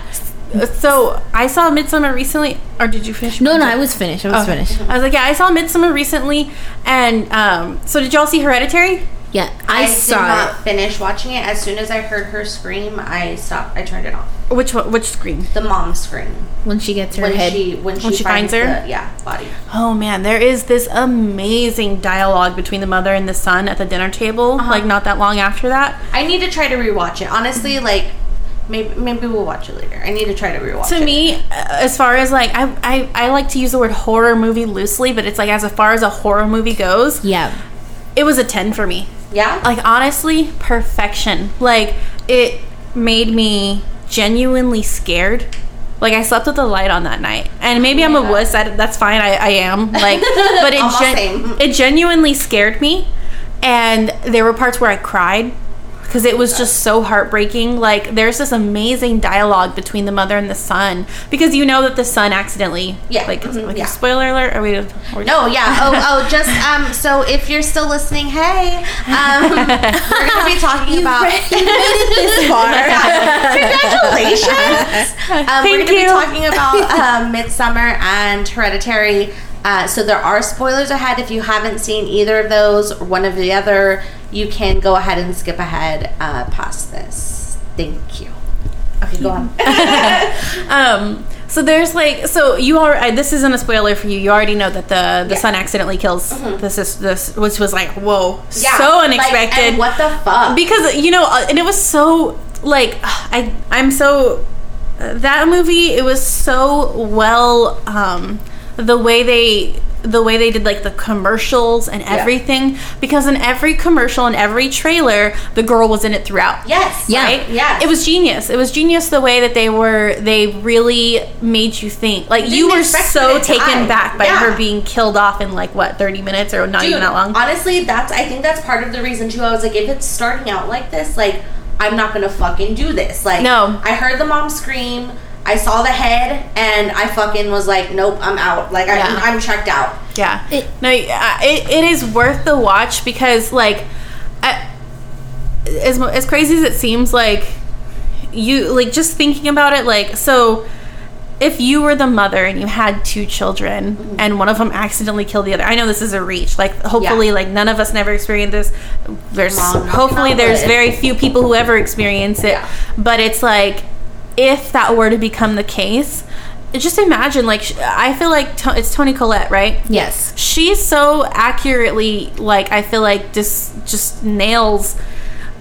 So I saw Midsommar recently, or did you finish? no no i was finished i was finished I was like, yeah, I saw Midsommar recently, and um, so did y'all see Hereditary? Yeah i, I, saw did not it finish watching it. As soon as I heard her scream, I stopped. I turned it off. Which one, which screen? The mom scream when she gets her when head she when she, she finds her? the, yeah body. Oh man, there is this amazing dialogue between the mother and the son at the dinner table. Uh-huh. Like not that long after that. I need to try to rewatch it. Honestly, like maybe maybe we'll watch it later. I need to try to rewatch it. To it. me, uh, as far as like I, I I like to use the word horror movie loosely, but it's like as far as a horror movie goes, yeah it was a ten for me. Yeah. Like honestly, perfection. Like it made me genuinely scared. Like I slept with the light on that night, and maybe I'm a wuss. I, that's fine. I, I am. Like, but it gen- it genuinely scared me, and there were parts where I cried because it was just so heartbreaking. Like there's this amazing dialogue between the mother and the son because you know that the son accidentally Yeah, like it's mhm, like yeah. a spoiler alert. Are we? Or, No, yeah. Oh, oh, just um. So if you're still listening, hey, um, we're gonna be talking about. this far. Congratulations! Um, we're going to be talking about uh, Midsommar and Hereditary. Uh, so there are spoilers ahead. If you haven't seen either of those or one of the other, you can go ahead and skip ahead uh, past this. Thank you. Okay, go on. Um. So there's like so you are uh, this isn't a spoiler for you. You already know that the the Yeah. Mm-hmm. son accidentally kills this is this which was like whoa Yeah, so like, unexpected. and what the fuck? because you know uh, and it was so like i i'm so uh, that movie it was so well um the way they the way they did like the commercials and everything because in every commercial and every trailer the girl was in it throughout yes. Yeah. right? Yes. It was genius. It was genius the way that they were. They really made you think. Like you were so taken back by Yeah. her being killed off in like what thirty minutes or not even that long. Honestly, that's I think that's part of the reason too. I was like, if it's starting out like this, like I'm not gonna fucking do this. Like, No. I heard the mom scream. I saw the head, and I fucking was like, nope, I'm out. Like, Yeah. I'm, I'm checked out. Yeah. It- no, uh, it, it is worth the watch because, like, I, as, as crazy as it seems, like, you, like, just thinking about it, like, so if you were the mother and you had two children Mm-hmm. and one of them accidentally killed the other, I know this is a reach. Like, hopefully, Yeah. like, none of us never experienced this. There's, Mom, hopefully, there's very few people who ever experience it. Yeah. But it's like, if that were to become the case, just imagine, like, I feel like to- it's Toni Collette, right? Yes. she's so accurately like i feel like just just nails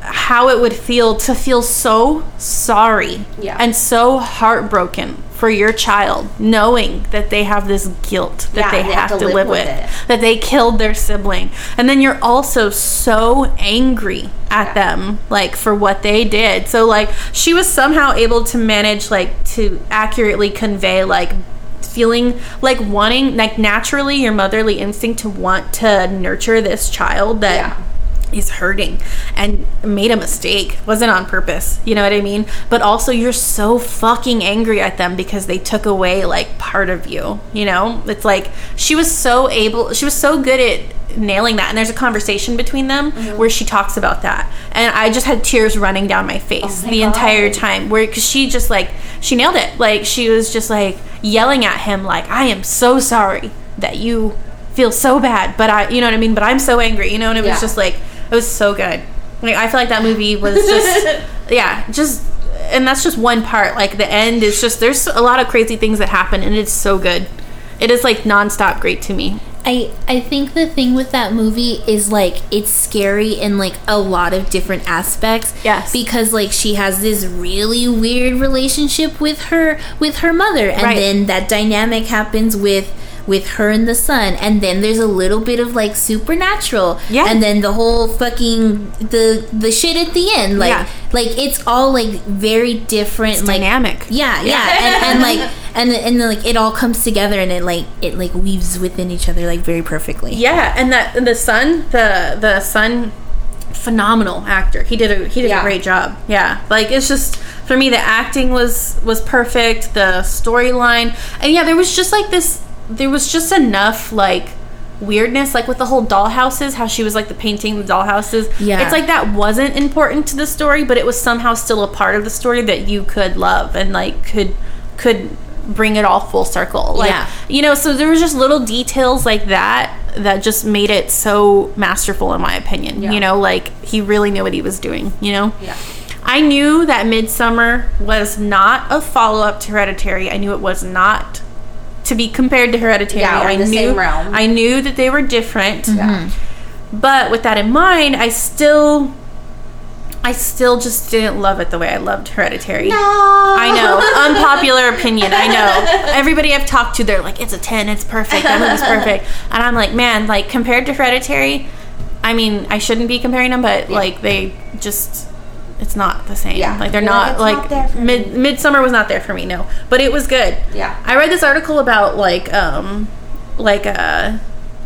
how it would feel to feel so sorry Yeah. and so heartbroken for your child knowing that they have this guilt that Yeah, they, have, to live, with, it. that they killed their sibling and then you're also so angry at Yeah. them like for what they did so like she was somehow able to manage like to accurately convey like feeling like wanting like naturally your motherly instinct to want to nurture this child that is hurting and made a mistake. Wasn't on purpose. You know what i mean? But also you're so fucking angry at them because they took away like part of you you know? It's like she was so able she was so good at nailing that. And there's a conversation between them Mm-hmm. where she talks about that. And i just had tears running down my face Oh my the entire time where because she just like she nailed it. Like she was just like yelling at him like i am so sorry that you feel so bad but i you know what i mean? But i'm so angry you know? And it Yeah. was just like it was so good like i feel like that movie was just yeah just and that's just one part like the end is just there's a lot of crazy things that happen and it's so good it is like nonstop great to me I I think the thing with that movie is like it's scary in like a lot of different aspects. Yes. Because like she has this really weird relationship with her with her mother and Right. then that dynamic happens with with her and the son and then there's a little bit of like supernatural Yeah. and then the whole fucking the the shit at the end like Yeah. like it's all like very different like dynamic yeah, yeah, and, and like, and and then like it all comes together, and it like it like weaves within each other like very perfectly. Yeah, and that and the son, the the son, phenomenal actor. He did a he did Yeah. a great job. Yeah, like it's just for me the acting was was perfect. The storyline, and yeah, there was just like this. There was just enough like weirdness, like with the whole dollhouses. How she was like the painting the dollhouses. Yeah. it's like that wasn't important to the story, but it was somehow still a part of the story that you could love and like could could bring it all full circle. Like Yeah. you know, so there was just little details like that that just made it so masterful in my opinion. Yeah. You know, like he really knew what he was doing, you know? Yeah. I knew that Midsommar was not a follow up to Hereditary. I knew it was not to be compared to Hereditary. Yeah, or I the knew same realm. I knew that they were different. Yeah. Mm-hmm. But with that in mind, I still I still just didn't love it the way I loved Hereditary. No. I know. Unpopular opinion. I know. Everybody I've talked to, they're like, it's a 10, it's perfect. That movie's perfect. And I'm like, man, like, compared to Hereditary, I mean, I shouldn't be comparing them, but like they just it's not the same. Yeah. Like they're You're not "It's like not mid me." Midsommar was not there for me, no. But it was good. Yeah. I read this article about like um like uh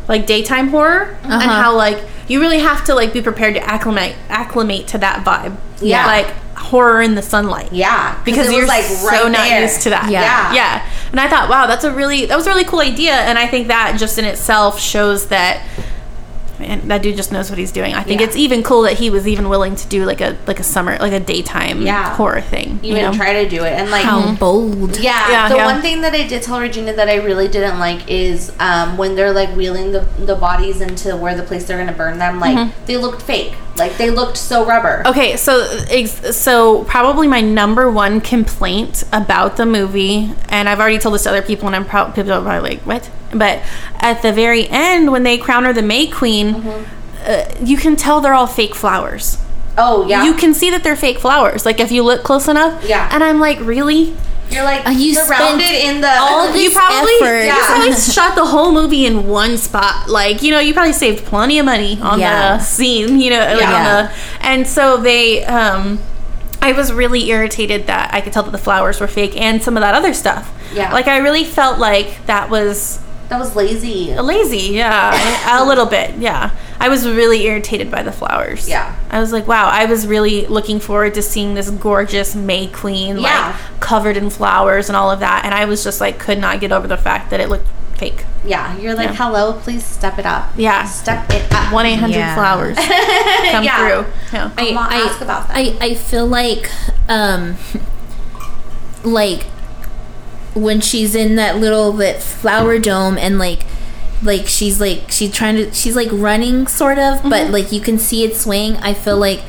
like daytime horror and Uh-huh. how like you really have to like be prepared to acclimate acclimate to that vibe. Yeah. Like horror in the sunlight. Yeah, Because you're was, like so right not there. used to that. Yeah. Yeah. Yeah. And I thought, wow, that's a really that was a really cool idea. And I think that just in itself shows that man, that dude just knows what he's doing. I think Yeah. it's even cool that he was even willing to do like a like a summer like a daytime Yeah. horror thing. Even you know? try to do it and like How bold. Yeah, Yeah, the one thing that I did tell Regina that I really didn't like is um, when they're like wheeling the, the bodies into where the place they're gonna burn them. Like Mm-hmm. they looked fake. Like they looked so rubber. Okay, so so probably my number one complaint about the movie, and I've already told this to other people, and I'm proud people are probably like, "What?" But at the very end, when they crown her the May Queen, uh, you can tell they're all fake flowers. Oh yeah, You can see that they're fake flowers, like if you look close enough. Yeah. And I'm like, really? You're like Uh, you surrounded in the all this you probably effort. you probably shot the whole movie in one spot. Like you know, you probably saved plenty of money on Yeah. the scene. You know, like on Yeah. the and so they. um I was really irritated that I could tell that the flowers were fake and some of that other stuff. Yeah. Like I really felt like that was that was lazy. lazy. Yeah, a little bit. Yeah, I was really irritated by the flowers. Yeah. I was like, wow. I was really looking forward to seeing this gorgeous May Queen, Yeah. like covered in flowers and all of that, and I was just like, could not get over the fact that it looked fake. Yeah, you're like, Yeah. hello, please step it up. Yeah. step it up. One eight hundred Yeah. flowers come Yeah. through. Yeah. I- I'll ask about that. I, I feel like um like when she's in that little that flower dome and like like she's like she's trying to she's like running sort of Mm-hmm. but like you can see it swaying i feel like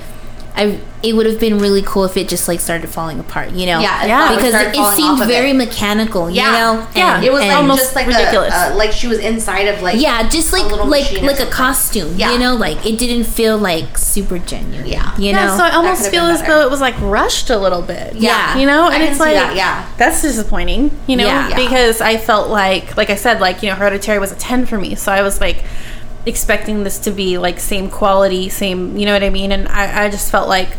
i it would have been really cool if it just like started falling apart you know Yeah, Yeah. because it, it seemed very it. mechanical Yeah. you know Yeah. And- It was and- like Almost just like ridiculous. A, uh, like she was inside of like yeah just like little like like a costume Yeah. you know like it didn't feel like super genuine Yeah. you Yeah, know so I almost feel as though it was like rushed a little bit. Yeah. you know, and can it's like that, yeah. that's disappointing. You know, Yeah. Yeah. because I felt like, like I said, like you know, Hereditary was a ten for me, so I was like expecting this to be like same quality, same, you know what I mean? And I, I just felt like,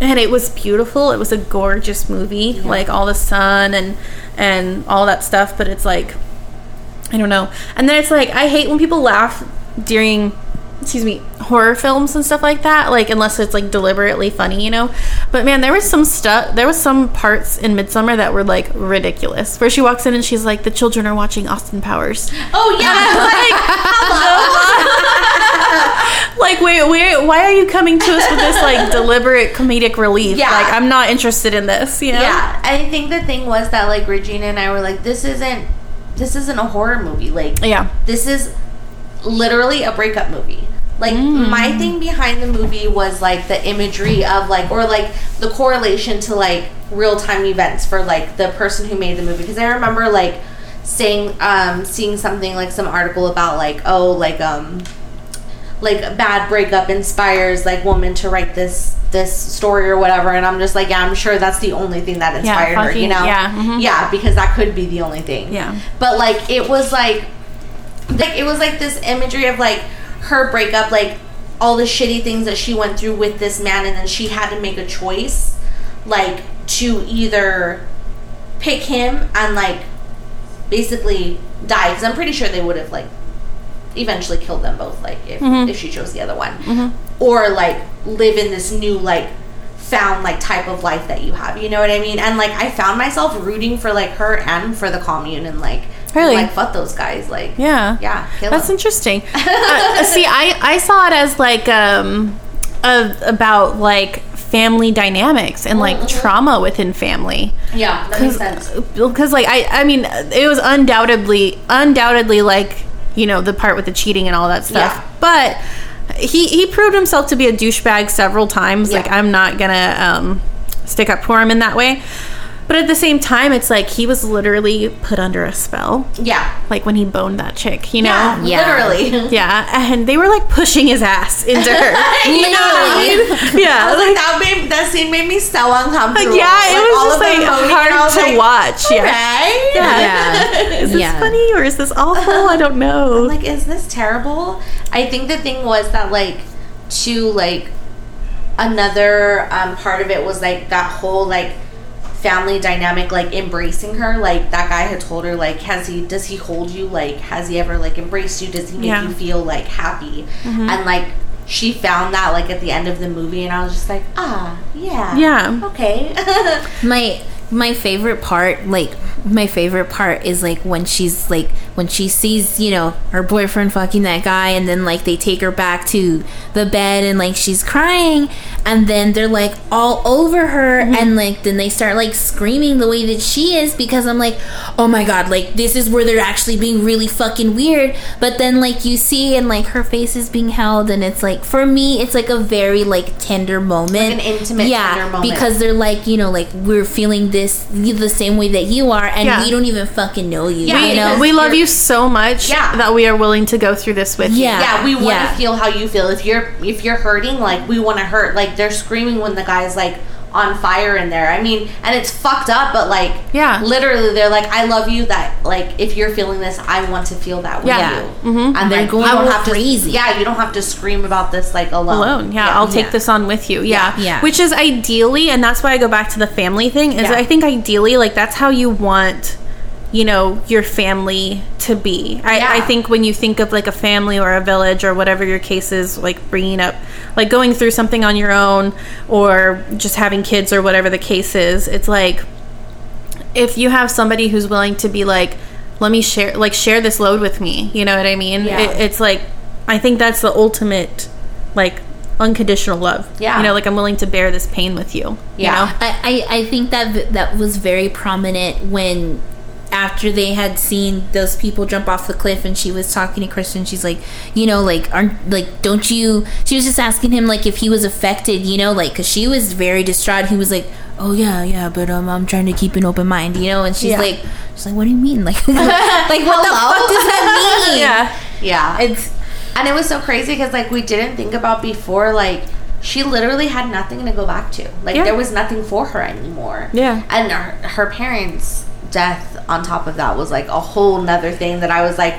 and it was beautiful. It was a gorgeous movie, like all the sun and and all that stuff. But it's like, I don't know. And then it's like I hate when people laugh during excuse me horror films and stuff like that like unless it's like deliberately funny you know but man there was some stuff there was some parts in Midsommar that were like ridiculous where she walks in and she's like the children are watching austin powers Oh yeah, like wait wait why are you coming to us with this like deliberate comedic relief Yeah. like i'm not interested in this you know yeah. I think the thing was that like Regina and I were like, this isn't this isn't a horror movie. Like yeah this is literally a breakup movie. Like Mm. my thing behind the movie was like the imagery of like or like the correlation to like real time events for like the person who made the movie because I remember like saying um seeing something like some article about like oh like um like a bad breakup inspires like woman to write this this story or whatever and I'm just like yeah I'm sure that's the only thing that Yeah, inspired her you know yeah, mhm. yeah because that could be the only thing Yeah. but like it was like like it was like this imagery of like her breakup like all the shitty things that she went through with this man and then she had to make a choice like to either pick him and like basically die. Because i'm pretty sure they would have like eventually killed them both like if, mm-hmm. if she chose the other one. Mm-hmm. Or like live in this new like found like type of life that you have you know what i mean? And like i found myself rooting for like her and for the commune and like Really? like fuck those guys like yeah yeah That's them. interesting. uh, see, I I saw it as like um a, about like family dynamics and like trauma within family. yeah that makes sense Because like I I mean it was undoubtedly undoubtedly like you know the part with the cheating and all that stuff, Yeah. but. He, he proved himself to be a douchebag several times. Like I'm not gonna um, stick up for him in that way, but at the same time, it's like he was literally put under a spell. yeah Like when he boned that chick, you know? yeah, Yeah. literally Yeah, and they were like pushing his ass into her. You know what I mean? Yeah, I was like, like, that made that scene made me so uncomfortable. yeah, it Like, all was of just them like moaning, and I hard was to like, watch. Yeah. Right? yeah Is this Yeah. funny or is this awful? I don't know. like, is this terrible? I think the thing was that like to like another um, part of it was like that whole like family dynamic like embracing her like that guy had told her like has he does he hold you? Like has he ever like embraced you? Does he make Yeah. you feel like happy? And like she found that like at the end of the movie and i was just like ah yeah. Yeah. okay. My my favorite part like my favorite part is like when she's like when she sees you know her boyfriend fucking that guy and then like they take her back to the bed and like she's crying and then they're like all over her mm-hmm. and like then they start like screaming the way that she is because I'm like oh my god like this is where they're actually being really fucking weird. But then like you see and like her face is being held and it's like for me it's like a very like tender moment. An intimate, yeah tender moment. because they're like you know like we're feeling this the same way that you are and Yeah. we don't even fucking know you Yeah, you know we love you're- so much Yeah. that we are willing to go through this with Yeah. yeah we want to yeah. feel how you feel if you're if you're hurting like we want to hurt like they're screaming when the guy's like on fire in there i mean and it's fucked up but like Yeah. literally they're like i love you that like if you're feeling this i want to feel that with Yeah. you Mhm. and They're like, going don't have crazy. to yeah you don't have to scream about this like alone alone. Yeah, I'll take Yeah. this on with you. Yeah. Yeah. Yeah. Which is ideally, and that's why I go back to the family thing, is Yeah. I think ideally, like, that's how you want, you know, your family to be. I, Yeah. I think when you think of like a family or a village or whatever your case is, like bringing up, like going through something on your own or just having kids or whatever the case is, it's like, if you have somebody who's willing to be like let me share like share this load with me you know what i mean Yeah. it, it's like i think that's the ultimate like unconditional love Yeah. you know like i'm willing to bear this pain with you Yeah. you know I, I, I think that v- that was very prominent when after they had seen those people jump off the cliff and she was talking to Christian she's like you know like aren't like don't you she was just asking him like if he was affected you know like because she was very distraught. He was like oh yeah yeah but um I'm trying to keep an open mind you know? And she's Yeah. like she's like what do you mean? Like like what the fuck does that mean? Yeah. Yeah. It's and it was so crazy because like we didn't think about before like she literally had nothing to go back to. Like Yeah. there was nothing for her anymore. Yeah. and her, her parents death on top of that was like a whole nother thing that i was like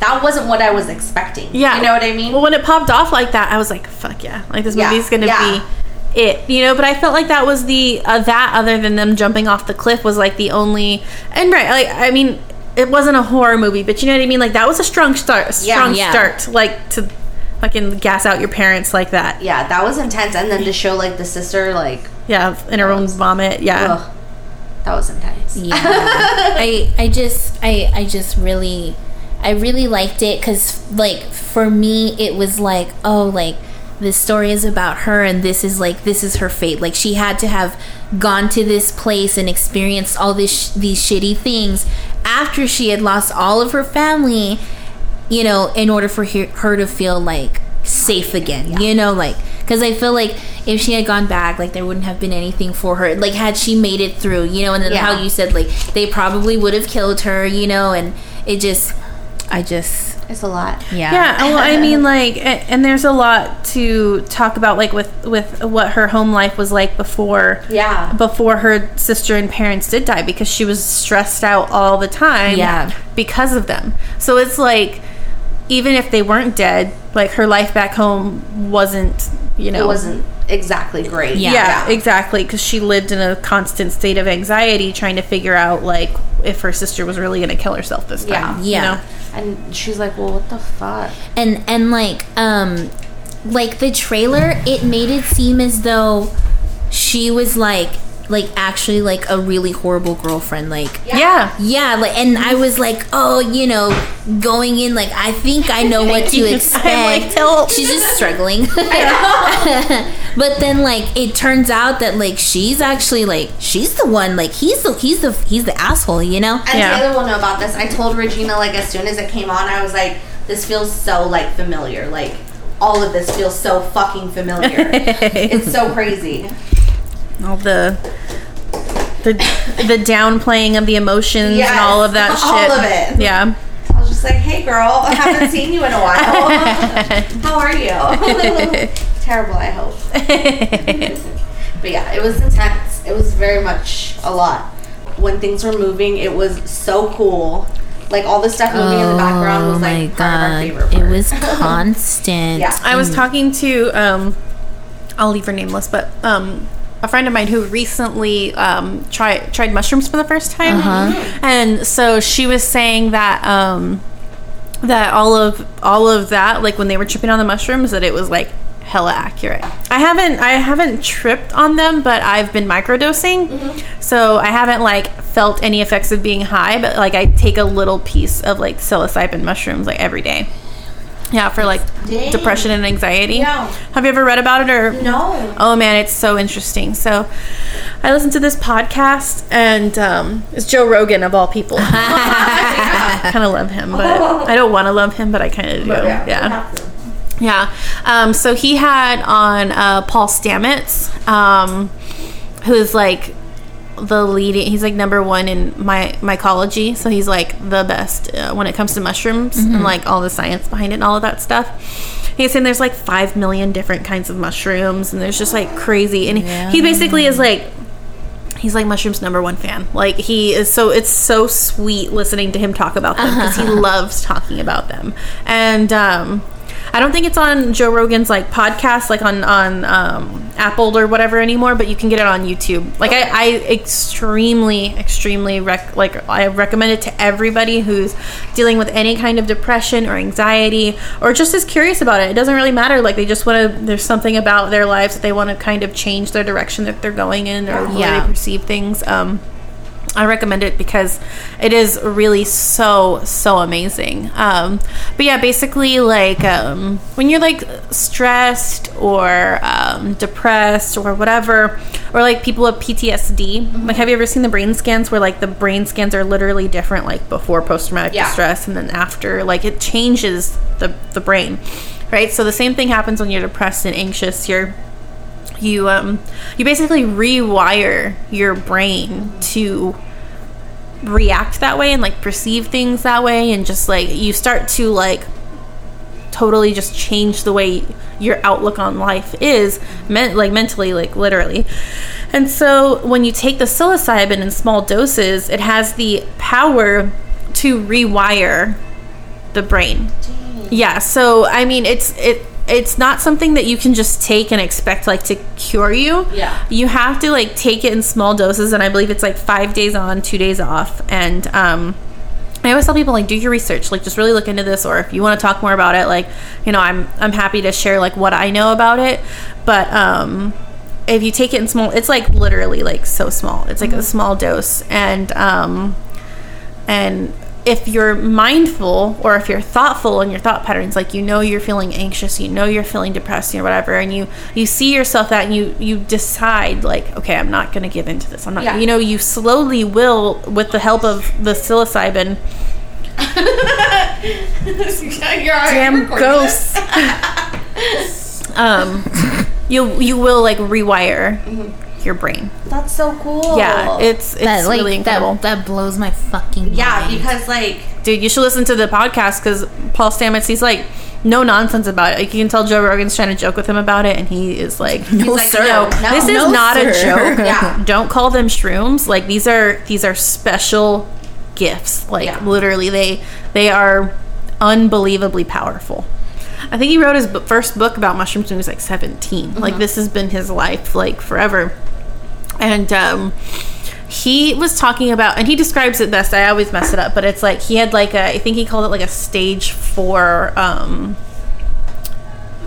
that wasn't what i was expecting. Yeah. You know what i mean? Well when it popped off like that i was like fuck yeah. Like this Yeah. movie's gonna Yeah. be it you know? But i felt like that was the uh, that other than them jumping off the cliff was like the only and right like i mean it wasn't a horror movie but you know what i mean? Like that was a strong start a strong Yeah. start like to fucking gas out your parents like that. Yeah that was intense. And then to show like the sister like yeah in her own vomit. Yeah. Ugh, that times. yeah i i just i i just really i really liked it because like for me it was like oh like this story is about her and this is like this is her fate like she had to have gone to this place and experienced all this sh- these shitty things after she had lost all of her family you know in order for her, her to feel like safe again you know like because i feel like if she had gone back like there wouldn't have been anything for her. Like had she made it through you know and then Yeah. how you said like they probably would have killed her you know and it just i just it's a lot. Yeah. Yeah well i mean like a- and there's a lot to talk about like with with what her home life was like before yeah. before her sister and parents did die because she was stressed out all the time Yeah. because of them. So it's like even if they weren't dead like her life back home wasn't you know it wasn't exactly great Yeah. yeah, exactly because she lived in a constant state of anxiety trying to figure out like if her sister was really going to kill herself this time Yeah. Yeah. you know? and she's like well what the fuck and and like um like the trailer it made it seem as though she was like like actually like a really horrible girlfriend like yeah yeah like and i was like oh you know going in like i think i know what to expect I'm like, she's just struggling but then like it turns out that like she's actually like she's the one like he's the he's the he's the asshole you know And Yeah. Taylor will know about this. I told Regina like as soon as it came on, I was like, "This feels so like familiar. Like all of this feels so fucking familiar. it's so crazy." All the the the downplaying of the emotions and all of that all shit of it. yeah I was just like, "Hey, girl, I haven't seen you in a while. How are you? Terrible, I hope." but yeah, it was intense. It was very much a lot. When things were moving, it was so cool. like all the stuff moving in the background was Oh my like part of our god, favorite it was constant. Yeah. I was talking to um, I'll leave her nameless, but um, a friend of mine who recently um, tried tried mushrooms for the first time, Uh-huh. and so she was saying that um, that all of all of that, like when they were tripping on the mushrooms, that it was like hella accurate. I haven't I haven't tripped on them, but I've been microdosing, so I haven't like felt any effects of being high. But like I take a little piece of like psilocybin mushrooms like every day. Yeah, for like Dang. depression and anxiety. Yeah. Have you ever read about it or No. Oh man, it's so interesting. So I listened to this podcast and um, it's Joe Rogan of all people. I kind of love him, but I don't want to love him, but I kind of do. yeah. Yeah. Um, so he had on uh, Paul Stamets, um, who's like the leading. He's like number one in my mycology. So he's like the best uh, when it comes to mushrooms and like all the science behind it and all of that stuff. He's saying there's like five million different kinds of mushrooms, and there's just like crazy. And he basically is like he's like mushrooms number one fan like he is so it's so sweet listening to him talk about them because he loves talking about them and um I don't think it's on Joe Rogan's like podcast, like on on um, Apple or whatever anymore, but you can get it on YouTube. Like I, I extremely, extremely rec- like I recommend it to everybody who's dealing with any kind of depression or anxiety or just is curious about it. It doesn't really matter. Like they just want to. There's something about their lives that they want to kind of change their direction that they're going in or Yeah. they perceive things. Um, I recommend it because it is really so so amazing. Um, but yeah, basically like um, when you're like stressed or um, depressed or whatever, or like people with PTSD. Like, have you ever seen the brain scans where like the brain scans are literally different, like before post traumatic Yeah. stress and then after? Like it changes the the brain, right? So the same thing happens when you're depressed and anxious. You're you um you basically rewire your brain to react that way and like perceive things that way and just like you start to like totally just change the way your outlook on life is meant like mentally like literally. And so when you take the psilocybin in small doses it has the power to rewire the brain. Yeah so i mean it's it it's not something that you can just take and expect like to cure you Yeah. you have to like take it in small doses and i believe it's like five days on two days off and um I always tell people like do your research, like just really look into this, or if you want to talk more about it, like you know, I'm I'm happy to share like what I know about it. But um, if you take it in small, it's like literally like so small. It's like a small dose, and um, and if you're mindful or if you're thoughtful in your thought patterns like you know you're feeling anxious you know you're feeling depressed or whatever and you you see yourself that and you you decide like okay i'm not going to give into this. I'm not Yeah. you know you slowly will with the help of the psilocybin damn ghosts. um you you will like rewire your brain That's so cool. yeah it's it's That like really incredible that that blows my fucking yeah mind. because like dude, you should listen to the podcast because Paul Stamets, he's like no nonsense about it. Like you can tell Joe Rogan's trying to joke with him about it, and he is like, No, like, sir. no, No, this is no, not a joke. Yeah. Don't call them shrooms. Like these are these are special gifts. Like Yeah. literally, they they are unbelievably powerful. I think he wrote his bu- first book about mushrooms when he was like 17. Mm-hmm. Like this has been his life like forever. And um he was talking about and he describes it best. I always mess it up, but it's like he had like a I think he called it like a stage 4 um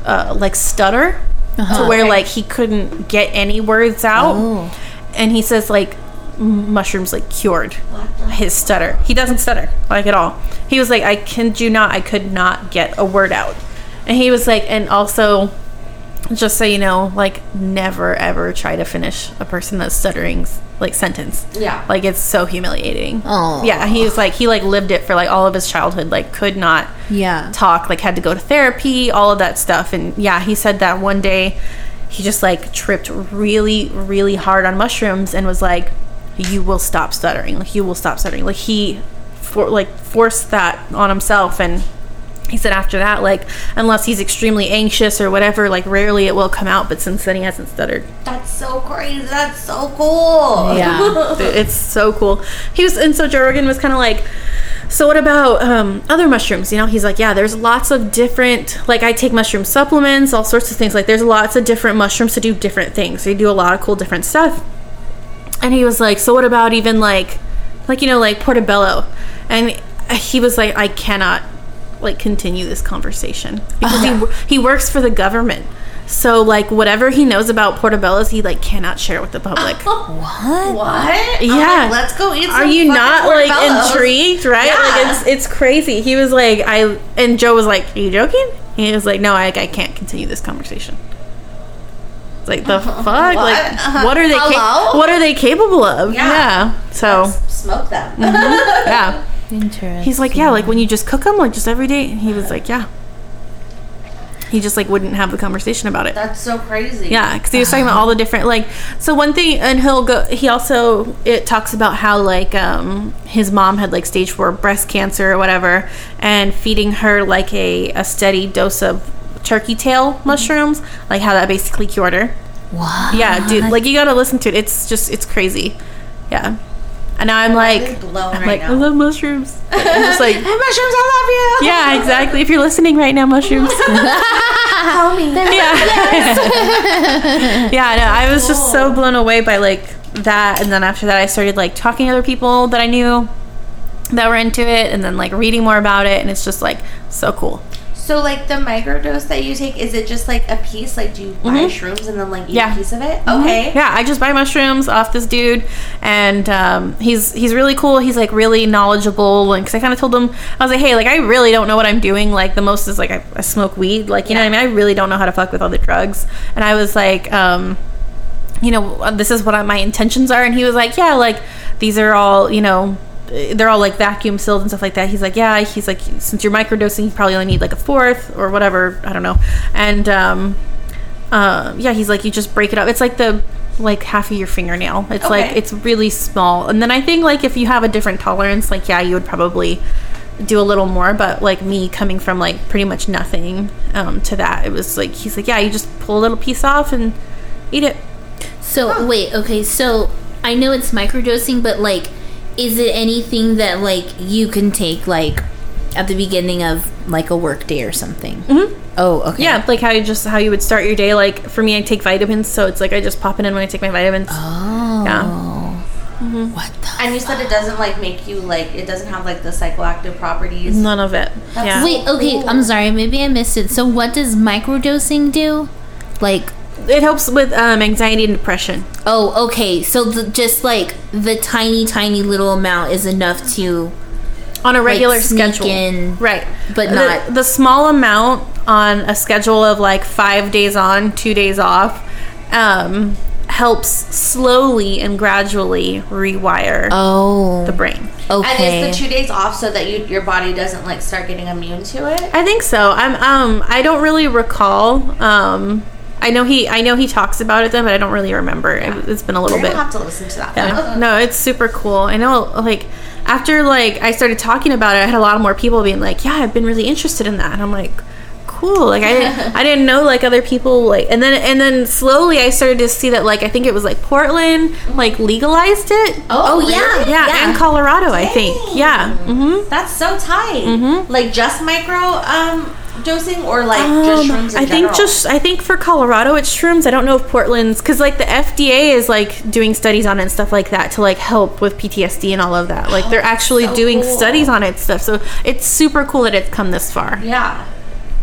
uh like stutter to where like he couldn't get any words out. Oh. And he says like mushrooms like cured his stutter. He doesn't stutter like at all. He was like I can you not I could not get a word out. And he was like and also just so you know, like never ever try to finish a person that's stuttering's like sentence. Yeah. Like it's so humiliating. Oh. Yeah, he's like he like lived it for like all of his childhood, like could not Yeah. talk, like had to go to therapy, all of that stuff. And yeah, he said that one day he just like tripped really, really hard on mushrooms and was like, You will stop stuttering. Like you will stop stuttering. Like he for like forced that on himself and he said after that, like, unless he's extremely anxious or whatever, like rarely it will come out, but since then he hasn't stuttered. that's so crazy. That's so cool. Yeah. It's so cool. He was, and so Joe Rogan was kind of like, so what about um, other mushrooms? You know, he's like, yeah, there's lots of different, like I take mushroom supplements, all sorts of things. Like there's lots of different mushrooms to do different things. They do a lot of cool different stuff. And he was like, so what about even like, like, you know, like portobello? And he was like, I cannot like continue this conversation because he, oh, he works for the government. So like whatever he knows about portobellos, he like cannot share with the public. What? What? Yeah. like, let's go eat. Are you not like intrigued, right? Yeah. Like it's it's crazy. He was like, I and Joe was like, Are you joking? He was like, No, I, I can't continue this conversation. It's like the fuck, like What? what are they? Ca- what are they capable of? Yeah. Yeah. So Let's smoke them. Mm-hmm. yeah, Interesting. he's like, yeah, like when you just cook them, like just every day. He was like, yeah. He just like wouldn't have the conversation about it. That's so crazy. Yeah, because he was talking about all the different like. So one thing, and he'll go. He also it talks about how like um his mom had like stage four breast cancer or whatever, and feeding her like a a steady dose of turkey tail mushrooms, like how that basically cured her. what? Yeah, dude, like you gotta listen to it. It's just it's crazy. Yeah, and now I'm like, really blown I'm right like now. I love mushrooms. I'm just like. Mushrooms, I love you. Yeah, exactly. If you're listening right now, mushrooms. Call me. yeah. yeah, no, I was just so blown away by like that and then after that I started like talking to other people that I knew that were into it and then like reading more about it and it's just like so cool. So, like the microdose that you take, is it just like a piece? Like, do you buy shrooms and then like eat Mm-hmm. Yeah. a piece of it? Okay. Yeah, I just buy mushrooms off this dude, and um, he's he's really cool. He's like really knowledgeable, and because I kind of told him I was like, hey, like I really don't know what I'm doing. Like the most is like I, I smoke weed, like you know what I mean. I really don't know how to fuck with all the drugs, and I was like, um, you know, this is what my intentions are, and he was like, yeah, like these are all you know. They're all like vacuum sealed and stuff like that. He's like, yeah. He's like, since you're microdosing, you probably only need like a fourth or whatever. I don't know. And um, uh, yeah, he's like, you just break it up. It's like the like half of your fingernail. It's like it's really small. And then I think like if you have a different tolerance, like yeah, you would probably do a little more. But like me coming from like pretty much nothing um, to that, it was like he's like, yeah, you just pull a little piece off and eat it. So wait, okay, so I know it's microdosing, but like, is it anything that like you can take like at the beginning of like a work day or something? Mm-hmm. Oh, okay. Yeah, like how you just how you would start your day. Like for me, I take vitamins, so it's like I just pop it in when I take my vitamins. Oh. Yeah. What the? And you said it doesn't like make you like it doesn't have like the psychoactive properties. None of it. That's yeah. Wait, okay, Cool. I'm sorry, maybe I missed it. So what does microdosing do? Like, It helps with um, anxiety and depression. oh, okay, so the, just like the tiny, tiny little amount is enough to on a regular sneak schedule. in, right. but The- not- the, small amount on a schedule of like five days on, two days off, um, helps slowly and gradually rewire Oh, the brain. okay. And is the two days off so that you your body doesn't like start getting immune to it? I think so. I'm um I don't really recall. Um I know he I know he talks about it then, but I don't really remember. It, it's been a little You're bit. gonna have to listen to that. Yeah. No, it's super cool. I know like after like I started talking about it, I had a lot more people being like, "Yeah, I've been really interested in that." And I'm like, "Cool." Like I didn't, I didn't know like other people like and then and then slowly I started to see that like I think it was like Portland like legalized it. Oh, yeah. really? Yeah, yeah. and Colorado, I think. Yeah. Mm-hmm. That's so tight. Mm-hmm. Like just micro um dosing or like just Um, shrooms in I think general? just I think for Colorado it's shrooms. I don't know if Portland's because like the FDA is like doing studies on it and stuff like that to like help with PTSD and all of that. Like they're actually so doing cool. studies on it and stuff. So it's super cool that it's come this far. Yeah.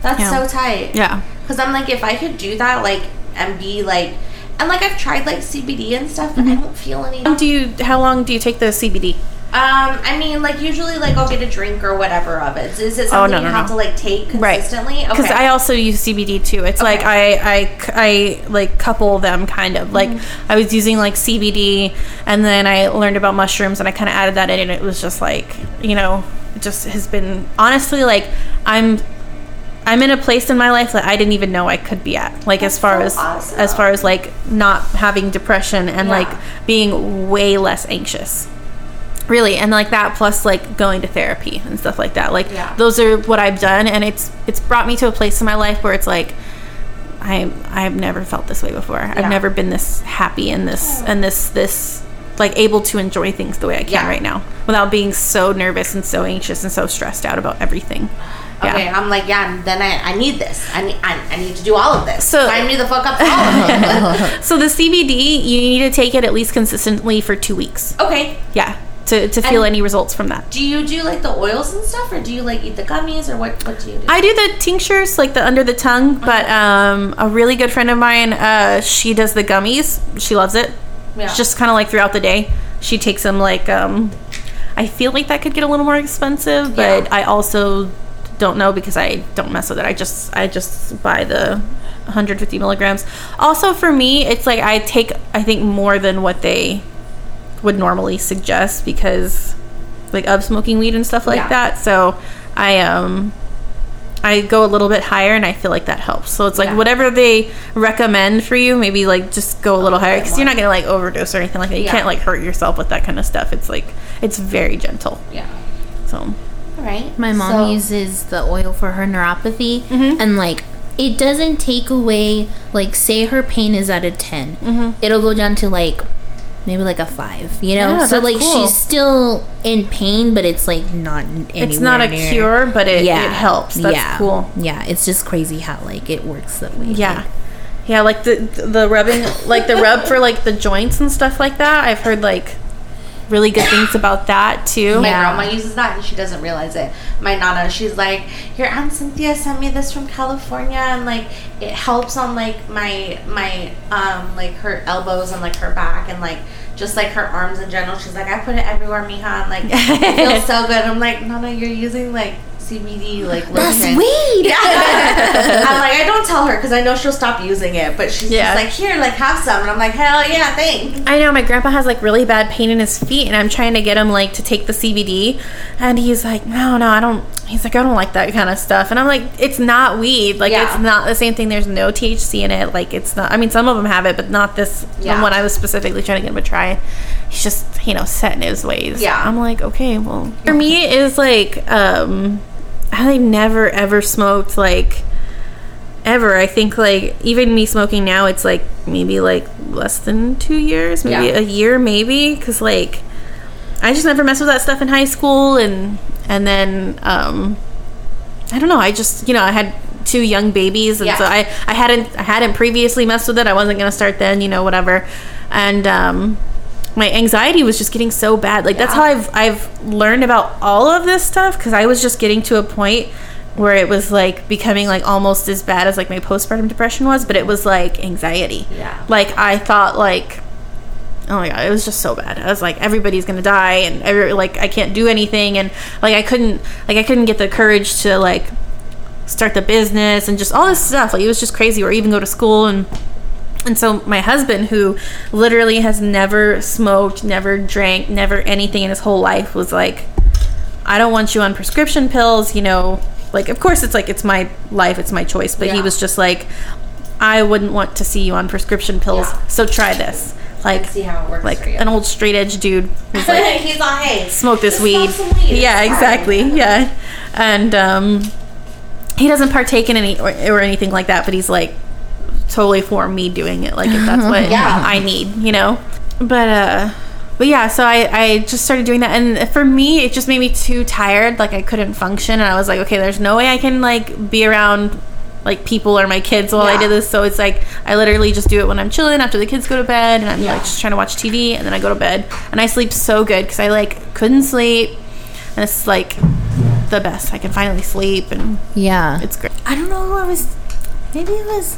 That's Yeah. so tight. Yeah. Because I'm like, if I could do that, like, and be like, and like I've tried like CBD and stuff, but Mm-hmm. I don't feel any. Do you? How long do you take the CBD? Um, I mean, like usually, like I'll get a drink or whatever of it. Is it Oh, something no, you no, have no. to like take Right. consistently? Okay. Because I also use CBD too. It's like I, I I like couple them kind of like Mm-hmm. I was using like CBD and then I learned about mushrooms and I kind of added that in and it was just like you know it just has been honestly like I'm I'm in a place in my life that I didn't even know I could be at. Like as far so as awesome. as far as like not having depression and Yeah. like being way less anxious. Really, and like that plus like going to therapy and stuff like that. Like Yeah. those are what I've done and it's it's brought me to a place in my life where it's like I I've never felt this way before. Yeah. I've never been this happy and this and this this like able to enjoy things the way I can Yeah. right now without being so nervous and so anxious and so stressed out about everything. Yeah. Okay, I'm like, yeah, then I, I need this. I need, I, I need to do all of this. So- Sign me the fuck up for all of it. So the CBD, you need to take it at least consistently for two weeks. okay. Yeah, to, to feel And- any results from that. Do you do like the oils and stuff, or do you like eat the gummies, or what? What do you do? I do the tinctures, like the under the tongue, but um, a really good friend of mine, uh, she does the gummies. She loves it. Yeah. It's just kind of like throughout the day. She takes them like, um, I feel like that could get a little more expensive, but Yeah. I also don't know because I don't mess with it. I just I just buy the 150 milligrams. Also for me, it's like I take I think more than what they would normally suggest because like of smoking weed and stuff like Yeah. that. So I um I go a little bit higher and I feel like that helps. So it's like Yeah. whatever they recommend for you, maybe like just go a little higher because you're not gonna like overdose or anything like that. You Yeah. can't like hurt yourself with that kind of stuff. It's like it's very gentle. yeah. So All right. My mom So- uses the oil for her neuropathy, Mhm. and like it doesn't take away. Like, say her pain is at a 10 Mhm. it'll go down to like maybe like a five. You know, Yeah, so like cool. she's still in pain, but it's like not. it's not a near- cure, but it, it helps. That's yeah, cool. Yeah, it's just crazy how like it works that way. Yeah. Yeah, like the the rubbing like the rub for like the joints and stuff like that. I've heard like really good things about that too. My Yeah. grandma uses that and she doesn't realize it. My nana, she's like, Your Aunt Cynthia sent me this from California and like it helps on like my my um like her elbows and like her back and like just like her arms in general. She's like, I put it everywhere, mija, and like it feels so good. I'm like, Nana, you're using like CBD like That's lotion." weed. I'm like, I don't tell her because I know she'll stop using it, but she's Yeah. just like, here, like have some, and I'm like, hell yeah, thanks. I know my grandpa has like really bad pain in his feet, and I'm trying to get him like to take the CBD, and he's like, no, no, I don't. He's like, I don't like that kind of stuff, and I'm like, it's not weed, like Yeah. it's not the same thing. There's no THC in it, like it's not. I mean, some of them have it, but not this Yeah. the one I was specifically trying to get him to try. He's just you know set in his ways. Yeah. I'm like, okay, well, for me it is like, um, I never ever smoked like ever. I think like even me smoking now, it's like maybe like less than two years, maybe Yeah. a year, maybe because like I just never messed with that stuff in high school, and and then um, I don't know. I just you know I had two young babies, and Yeah. so I I hadn't I hadn't previously messed with it. I wasn't gonna start then, you know, whatever, and um. My anxiety was just getting so bad. Like that's how I've I've learned about all of this stuff because I was just getting to a point where it was like becoming like almost as bad as like my postpartum depression was, but it was like anxiety. Yeah. Like I thought like oh my god, it was just so bad. I was like everybody's going to die and every, like I can't do anything and like I couldn't like I couldn't get the courage to like start the business and just all this stuff. Like it was just crazy or even go to school and and so my husband, who literally has never smoked, never drank, never anything in his whole life, was like, I don't want you on prescription pills, you know. Like, of course, it's like, it's my life, it's my choice. But he was just like, I wouldn't want to see you on prescription pills, Yeah. so try this. Like, see how it works like an old straight edge dude who's like, He's on, hey, smoke this weed. weed. Yeah, It's fine. exactly. Yeah, and um, he doesn't partake in any or, or anything like that, but he's like totally for me doing it, like if that's what Yeah. I need, you know. But uh, but yeah, so I I just started doing that, and for me, it just made me too tired. Like I couldn't function, and I was like, okay, there's no way I can like be around like people or my kids while I Yeah. did this. So it's like I literally just do it when I'm chilling after the kids go to bed, and I'm Yeah. like just trying to watch TV, and then I go to bed, and I sleep so good because I like couldn't sleep, and it's like the best. I can finally sleep, and Yeah. it's great. I don't know who I was. Maybe it was.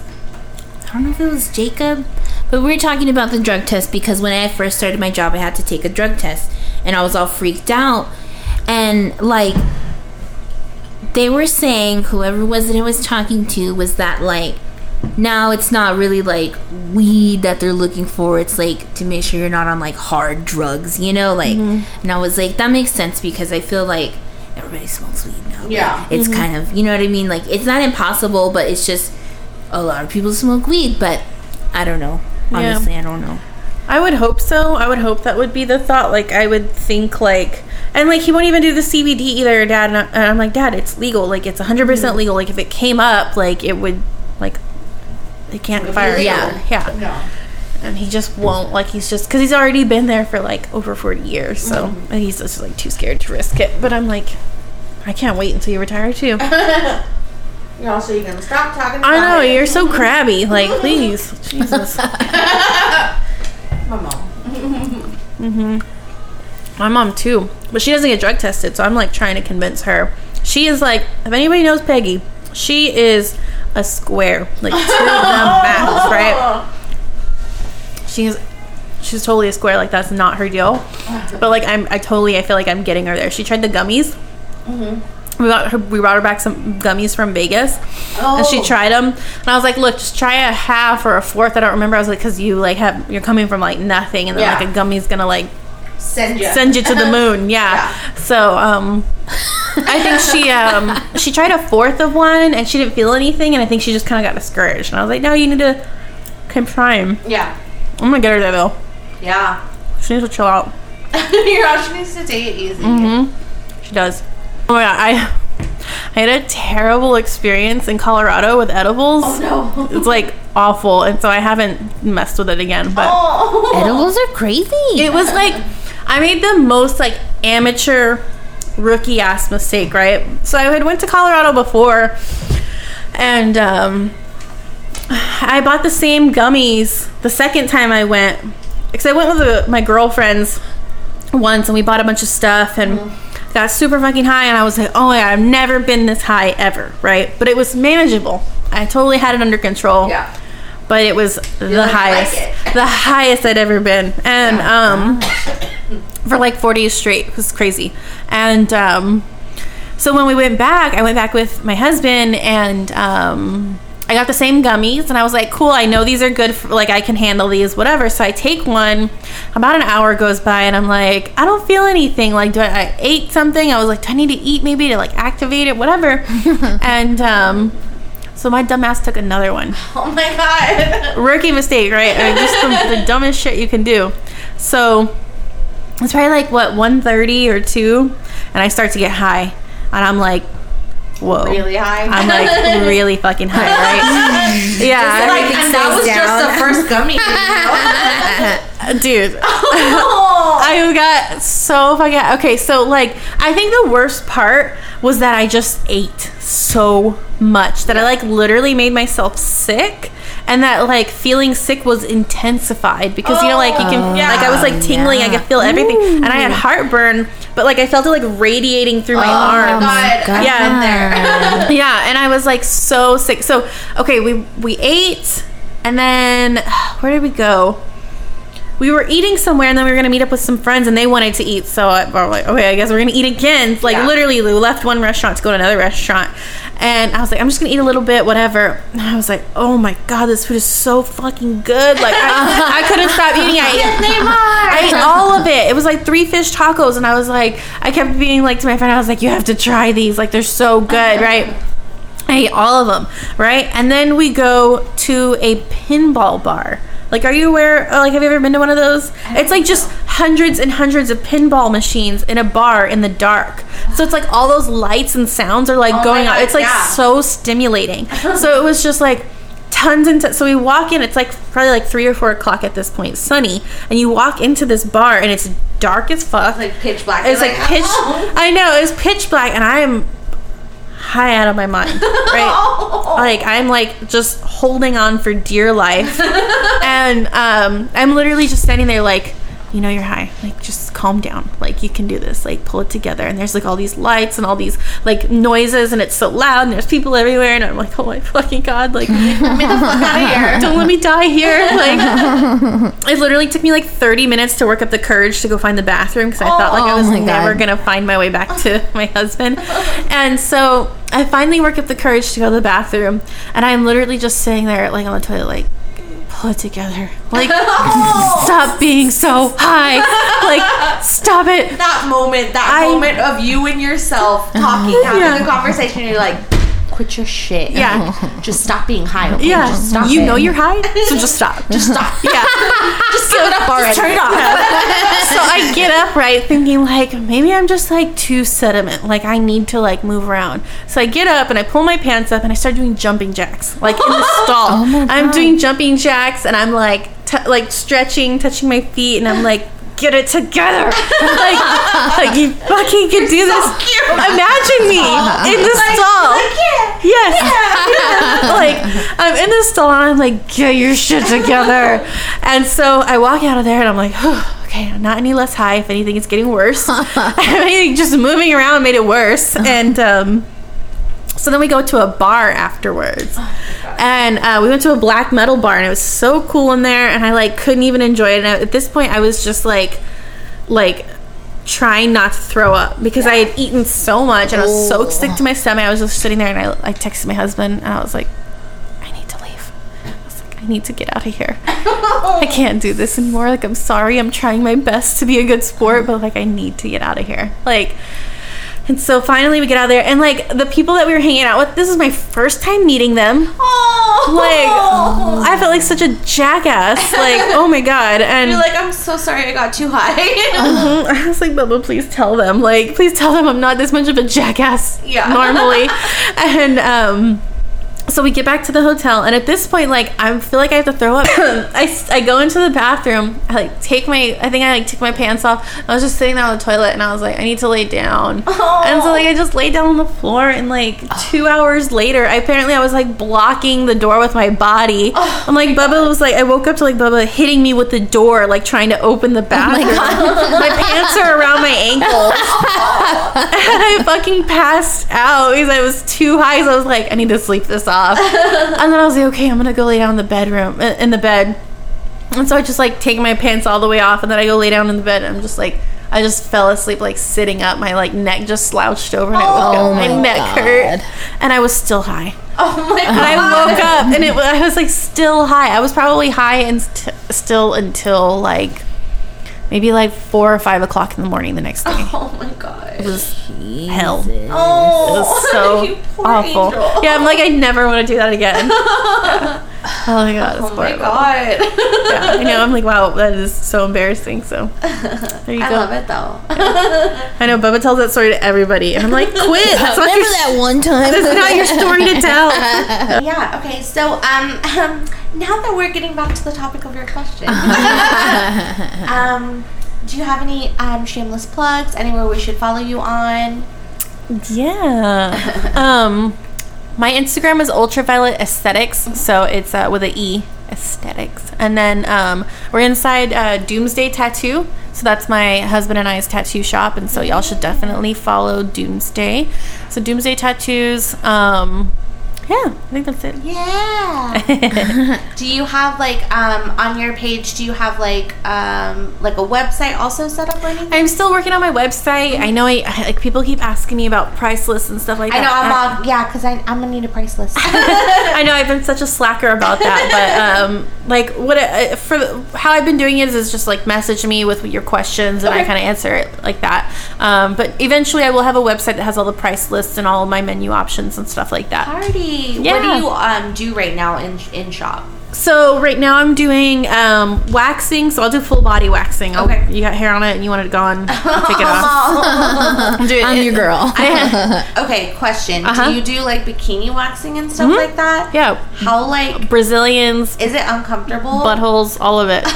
I don't know if it was Jacob, but we were talking about the drug test because when I first started my job, I had to take a drug test, and I was all freaked out, and like they were saying, whoever was it I was talking to was that like. Now it's not really like weed that they're looking for. It's like to make sure you're not on like hard drugs, you know. Like, mm-hmm. and I was like, that makes sense because I feel like everybody smokes weed now. Yeah. it's mm-hmm. kind of you know what I mean. Like it's not impossible, but it's just a lot of people smoke weed. But I don't know. Yeah. Honestly, I don't know. I would hope so. I would hope that would be the thought. Like I would think like, and like he won't even do the CBD either, Dad. And I- and I'm like, Dad, it's legal. Like it's 100 percent mm-hmm. legal. Like if it came up, like it would, like they can't Would fire. legal. Yeah, yeah. No. and he just won't. Like he's just because he's already been there for like over forty years, so and he's just like too scared to risk it. But I'm like, I can't wait until you retire too. You're also you gonna stop talking. I know it. you're so crabby. Like please, Jesus. my mom. Mhm. My mom too, but she doesn't get drug tested, so I'm like trying to convince her. She is like, if anybody knows Peggy, she is a square, like to the max, right? She's she's totally a square. Like that's not her deal. But like I'm, I totally, I feel like I'm getting her there. She tried the gummies. We got her, we brought her back some gummies from Vegas, and she Oh. tried them. And I was like, "Look, just try a half or a fourth. I don't remember." I was like, "Cause you like have you're coming from like nothing, and then Yeah. like a gummy's gonna like Send you. send you to the moon. Yeah. Yeah. So um I think she um she tried a fourth of one and she didn't feel anything and I think she just kind of got discouraged. And I was like, no, you need to keep trying. Yeah. I'm gonna get her there though. Yeah. She needs to chill out. Aunt needs to take it easy. Mm-hmm. She does. Oh my god, I I had a terrible experience in Colorado with edibles. Oh no. It's like awful, and so I haven't messed with it again. But Oh. Edibles are crazy. it was like I made the most like amateur rookie ass mistake, right? So I had went to Colorado before and um I bought the same gummies the second time I went because I went with uh my girlfriends once and we bought a bunch of stuff and got super fucking high and I was like, "Oh my god, I've never been this high ever," right? But it was manageable. I totally had it under control Yeah. but it was the highest, like the highest I'd ever been, and um, for like four days straight, it was crazy. And um, so when we went back, I went back with my husband, and um, I got the same gummies, and I was like, cool, I know these are good, for, like I can handle these, whatever. So I take one. About an hour goes by, and I'm like, I don't feel anything. Like, do I, I ate something? I was like, do I need to eat maybe to like activate it, whatever. and um, so my dumbass took another one Oh my god. rookie mistake, right? I mean, just the, the dumbest shit you can do. So it's probably like what 1.30 or 2 and I start to get high and I'm like whoa Really high. I'm like really fucking high, right? yeah, like, and that was stays just the first gummy. dude. oh. I got so fucking okay. So like, I think the worst part was that I just ate so much that I like literally made myself sick, and that like feeling sick was intensified because you know like you can Oh, yeah. like I was like tingling, I could feel everything, and I had heartburn, but like I felt it like radiating through my Oh my arms. God. Yeah. there. yeah, and I was like so sick. So okay, we we ate, and then where did we go? We were eating somewhere, and then we were gonna meet up with some friends, and they wanted to eat. So I, we were like, okay, I guess we're gonna eat again. Like Yeah. literally, we left one restaurant to go to another restaurant, and I was like, I'm just gonna eat a little bit, whatever. And I was like, oh my god, this food is so fucking good. Like I, I couldn't stop eating. I ate, I ate all of it. It was like three fish tacos, and I was like, I kept being like to my friend, I was like, you have to try these. Like they're so good, uh-huh. right? I ate all of them, right? And then we go to a pinball bar. Like, are you aware? uh, Like, have you ever been to one of those? It's like just hundreds and hundreds of pinball machines in a bar in the dark. So it's like all those lights and sounds are like Oh going on. It's like yeah. so stimulating. so it was just like tons and tons. So we walk in. It's like probably like three or four o'clock at this point, sunny, and you walk into this bar and it's dark as fuck. like pitch black. It's You're like pitch. "Oh." I know it's pitch black, and I am high out of my mind. Right? like I'm like just holding on for dear life, and um, I'm literally just standing there like. You know you're high. Like just calm down. Like you can do this. Like pull it together. And there's like all these lights and all these like noises and it's so loud and there's people everywhere and I'm like, oh my fucking god! Like Get the fuck out of here. don't let me die here. Like, it literally took me like 30 minutes to work up the courage to go find the bathroom because I thought like I Oh was my never God. gonna find my way back to my husband. And so I finally work up the courage to go to the bathroom, and I'm literally just sitting there like on the toilet, like pull it together, like stop being so high, like stop it. that moment, that I- moment of you and yourself talking, uh-huh. having Yeah. a conversation, you're like, quit your shit. Yeah. Just stop being high. Okay? Yeah, Just stop you it. know you're high, so just stop. Just stop. Yeah. Just give it up already. turn it off. so I get up right thinking like maybe I'm just like too sediment. Like I need to like move around. So I get up and I pull my pants up and I start doing jumping jacks. Like in the stall. Oh I'm doing jumping jacks and I'm like t- like stretching, touching my feet, and I'm like, get it together. like, like you fucking can do this. Imagine me in the stall. Yes. like I'm in the stall and I'm like, get your shit together. and so I walk out of there and I'm like, okay, I'm not any less high. If anything, it's getting worse. if anything, just moving around made it worse. And um, so then we go to a bar afterwards. and uh, we went to a black metal bar and it was so cool in there and I like couldn't even enjoy it. And at this point I was just like like trying not to throw up because I had eaten so much and I was so sick to my stomach. I was just sitting there and I, I texted my husband and I was like, I need to leave. I was like, I need to get out of here. I can't do this anymore. Like, I'm sorry. I'm trying my best to be a good sport, but like, I need to get out of here. Like, and so finally we get out of there and like the people that we were hanging out with, this is my first time meeting them. Oh, Like, I felt like such a jackass. Like, oh my god. And you're like, I'm so sorry, I got too high. Mhm. I was like, Bubba, please tell them. Like, please tell them I'm not this much of a jackass Yeah. normally. and um, so we get back to the hotel, and at this point, like, I feel like I have to throw up. I, I go into the bathroom. I like take my, I think I like took my pants off. I was just sitting there on the toilet, and I was like, I need to lay down. Oh. And so like I just laid down on the floor, and like two hours later, I, apparently I was like blocking the door with my body. Oh I'm like Bubba was like, I woke up to like Bubba hitting me with the door, like trying to open the bathroom. my pants are around my ankles. and I fucking passed out because I was too high. So I was like, I need to sleep this off. and then I was like, okay, I'm gonna go lay down in the bedroom uh, in the bed. And so I just like take my pants all the way off, and then I go lay down in the bed. And I'm just like, I just fell asleep like sitting up. My like neck just slouched over, and I woke Oh up. My, my neck God. hurt, and I was still high. oh my god. And I woke up, and it I was like still high. I was probably high and st- still until like maybe like four or five o'clock in the morning the next day. Oh my god. It was hell. Oh, It was so awful. angel. Yeah, I'm like, I never want to do that again. Yeah. Oh my god, it's Oh my horrible. god. Yeah, I know. I'm like, wow, that is so embarrassing. So there you I go. love it though. I know. Bubba tells that story to everybody, and I'm like, quit. That's not Remember your. that one time? That's not your story to tell. yeah. Okay. So, um, um, now that we're getting back to the topic of your question, um, do you have any um shameless plugs? Anywhere we should follow you on? Yeah. um, my Instagram is ultraviolet esthetics, so it's uh, with a E esthetics, and then um, we're inside uh, Doomsday Tattoo. So that's my husband and I's tattoo shop, and so y'all should definitely follow Doomsday. So Doomsday Tattoos. Um, yeah, I think that's it. Yeah. do you have like um on your page? Do you have like um like a website also set up or anything? I'm still working on my website. I know I like people keep asking me about price lists and stuff like I that. I know I'm I- on. Yeah, because I'm gonna need a price list. I know I've been such a slacker about that, but um, like what I, for how I've been doing it is just like message me with your questions and I kind of answer it like that. Um, but eventually, I will have a website that has all the price lists and all of my menu options and stuff like that. Party. What do you um do right now in in shop? So right now I'm doing um, waxing. So I'll do full body waxing. I'll, Okay. You got hair on it and you want it gone? I'll take it off. I'm, doing I'm it- your girl. I- Okay, question. Uh-huh. Do you do like bikini waxing and stuff like that? yeah, How like Brazilians, is it uncomfortable? buttholes, all of it.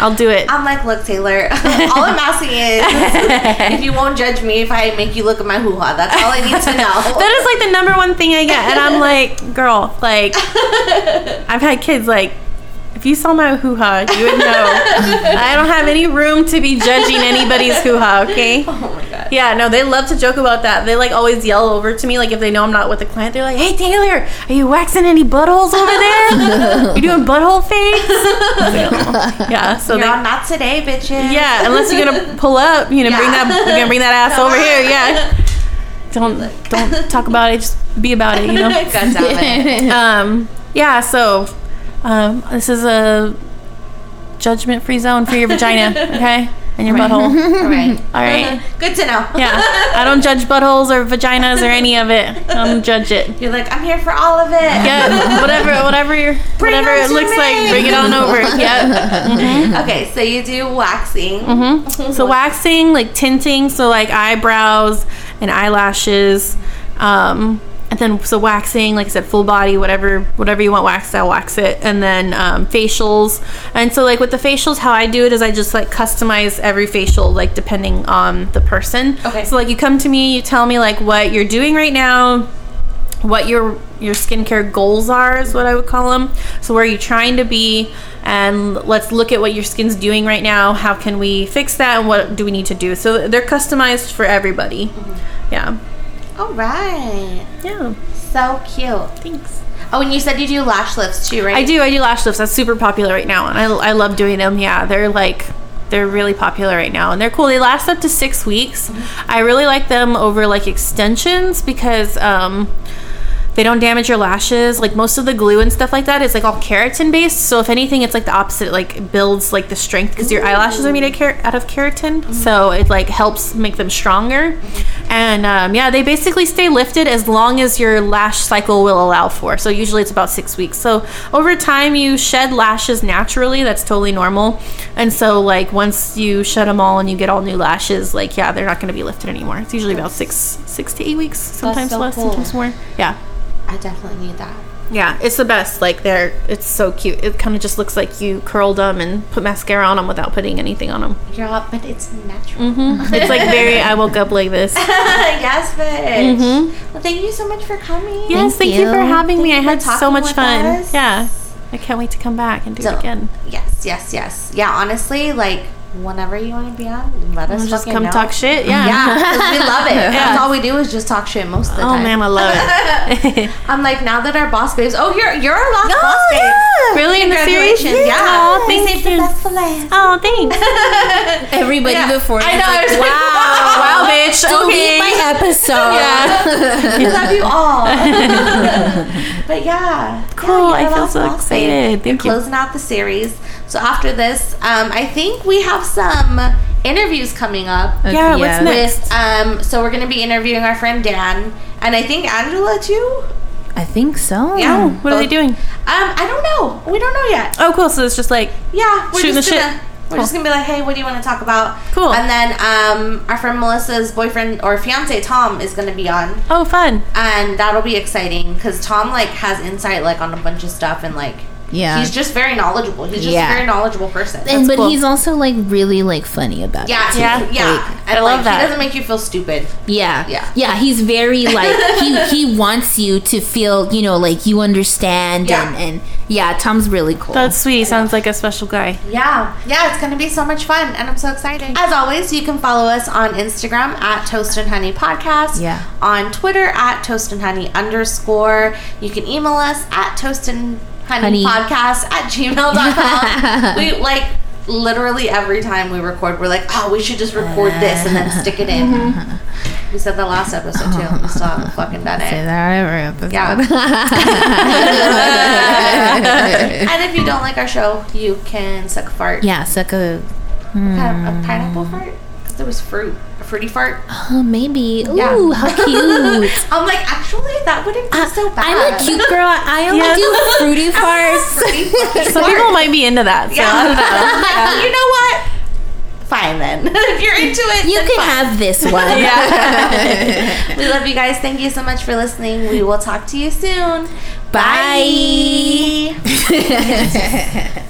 I'll do it. I'm like, look, Taylor. all I'm asking is if you won't judge me if I make you look at my hoo ha. That's all I need to know. that is like the number one thing I get, and I'm like, girl, like, I've had kids like. If you saw my hoo ha, you would know. I don't have any room to be judging anybody's hoo ha, okay? oh my god. Yeah, no, they love to joke about that. They like always yell over to me, like if they know I'm not with the client, they're like, "Hey Taylor, are you waxing any buttholes over there? you doing butthole face?" yeah, so You're they, not today, bitches. yeah, unless you're gonna pull up, you know, bring that, you're gonna bring that ass over here, yeah. Don't don't talk about it, just be about it, you know. God damn it. um, yeah, so um, this is a judgment-free zone for your vagina, okay, and your butthole. All right. All right. Good to know. Yeah, I don't judge buttholes or vaginas or any of it. I don't judge it. You're like, I'm here for all of it. Yeah, whatever, whatever, you're, whatever it looks me. like, bring it on over. Yeah. Okay, so you do waxing. Mm-hmm. So waxing, like tinting, so like eyebrows and eyelashes. Um, and then so waxing, like I said, full body, whatever whatever you want waxed, I'll wax it, and then um, facials. And so like with the facials, how I do it is I just like customize every facial like depending on the person. Okay. So like you come to me, you tell me like what you're doing right now, what your your skincare goals are is what I would call them. So where are you trying to be and let's look at what your skin's doing right now. How can we fix that and what do we need to do? So they're customized for everybody. Yeah. All right. Yeah. So cute. Thanks. Oh, and you said you do lash lifts too, right? I do. I do lash lifts. That's super popular right now, and I, I love doing them. Yeah, they're like they're really popular right now, and they're cool. They last up to six weeks. I really like them over like extensions because um, they don't damage your lashes. Like most of the glue and stuff like that is like all keratin based. So if anything, it's like the opposite. It, like builds like the strength because your eyelashes are made of ker- out of keratin. So it like helps make them stronger. And um, yeah, they basically stay lifted as long as your lash cycle will allow for. So usually it's about six weeks. So over time, you shed lashes naturally. That's totally normal. And so like once you shed them all and you get all new lashes, like yeah, they're not going to be lifted anymore. It's usually about six six to eight weeks. Sometimes so less, cool. sometimes more. Yeah. I definitely need that. Yeah, it's the best. Like they're, it's so cute. It kind of just looks like you curled them and put mascara on them without putting anything on them. Yeah, but it's natural. Mm-hmm. It's like very. I woke up like this. yes, bitch. Mm-hmm. Well, thank you so much for coming. Yes, thank, you. you. for having me. I had so much fun. us. Yeah, I can't wait to come back and do So- it again. Yes, yes, yes. Yeah, honestly, like whenever you want to be on, let us Just come know. talk shit. Yeah. Yeah, we love it. That's all we do is just talk shit most of the Oh time. Oh man, I love it. I'm like now that our boss babes. Oh, you're you're our last boss babe. yeah. Really the? Congratulations! Yeah. Oh, thank the you. best for last. Oh, thanks. Everybody Yeah. before I know, like, wow, wow, bitch. delete Okay. my episode. Yeah. We love you all. but yeah, Cool, Yeah, I feel so excited. You're Thank you. closing out the series. So after this, um, I think we have some interviews coming up. Yeah, what's next? With, um, so we're gonna be interviewing our friend Dan, and I think Angela too. I think so. Yeah. What are they doing? Um, I don't know. We don't know yet. Oh, cool. So it's just like Yeah, we're Shooting just the gonna shit. we're Cool. just gonna be like, hey, what do you want to talk about? Cool. And then um, our friend Melissa's boyfriend or fiance Tom is gonna be on, oh, fun. and that'll be exciting because Tom like has insight like on a bunch of stuff and like Yeah. he's just very knowledgeable. He's just Yeah. a very knowledgeable person. and but cool. he's also like really like funny about yeah, it. too. yeah, Yeah. yeah. Like, and I like love that. he doesn't make you feel stupid. Yeah. Yeah. Yeah, he's very like he he wants you to feel, you know, like you understand Yeah. and and yeah, Tom's really cool. That's sweet. Sounds like a special guy. Yeah, yeah, it's gonna be so much fun, and I'm so excited. As always, you can follow us on Instagram at Toast and Honey Podcast. Yeah. On Twitter at Toast and Honey underscore. You can email us at Toast and Honey, Honey. Podcast at gmail.com. we like literally every time we record, we're like, oh, we should just record uh. this and then stick it in. Mm-hmm. We said that last episode too. We still haven't fucking done it. Say that every episode. Yeah. and if you don't like our show, you can suck a fart. yeah, suck a Kind of a hmm. pineapple fart? Because there was fruit. A fruity fart. oh maybe. Ooh, Yeah. how cute. I'm like, actually, that wouldn't be uh, so bad. I'm a cute girl. I only Yes. do fruity farts. Fruity Some people might be into that. So Yeah. I don't know. you know what? Fine then. if you're into it, You then can fine. have this one. Yeah. We love you guys. Thank you so much for listening. We will talk to you soon. Bye. Bye.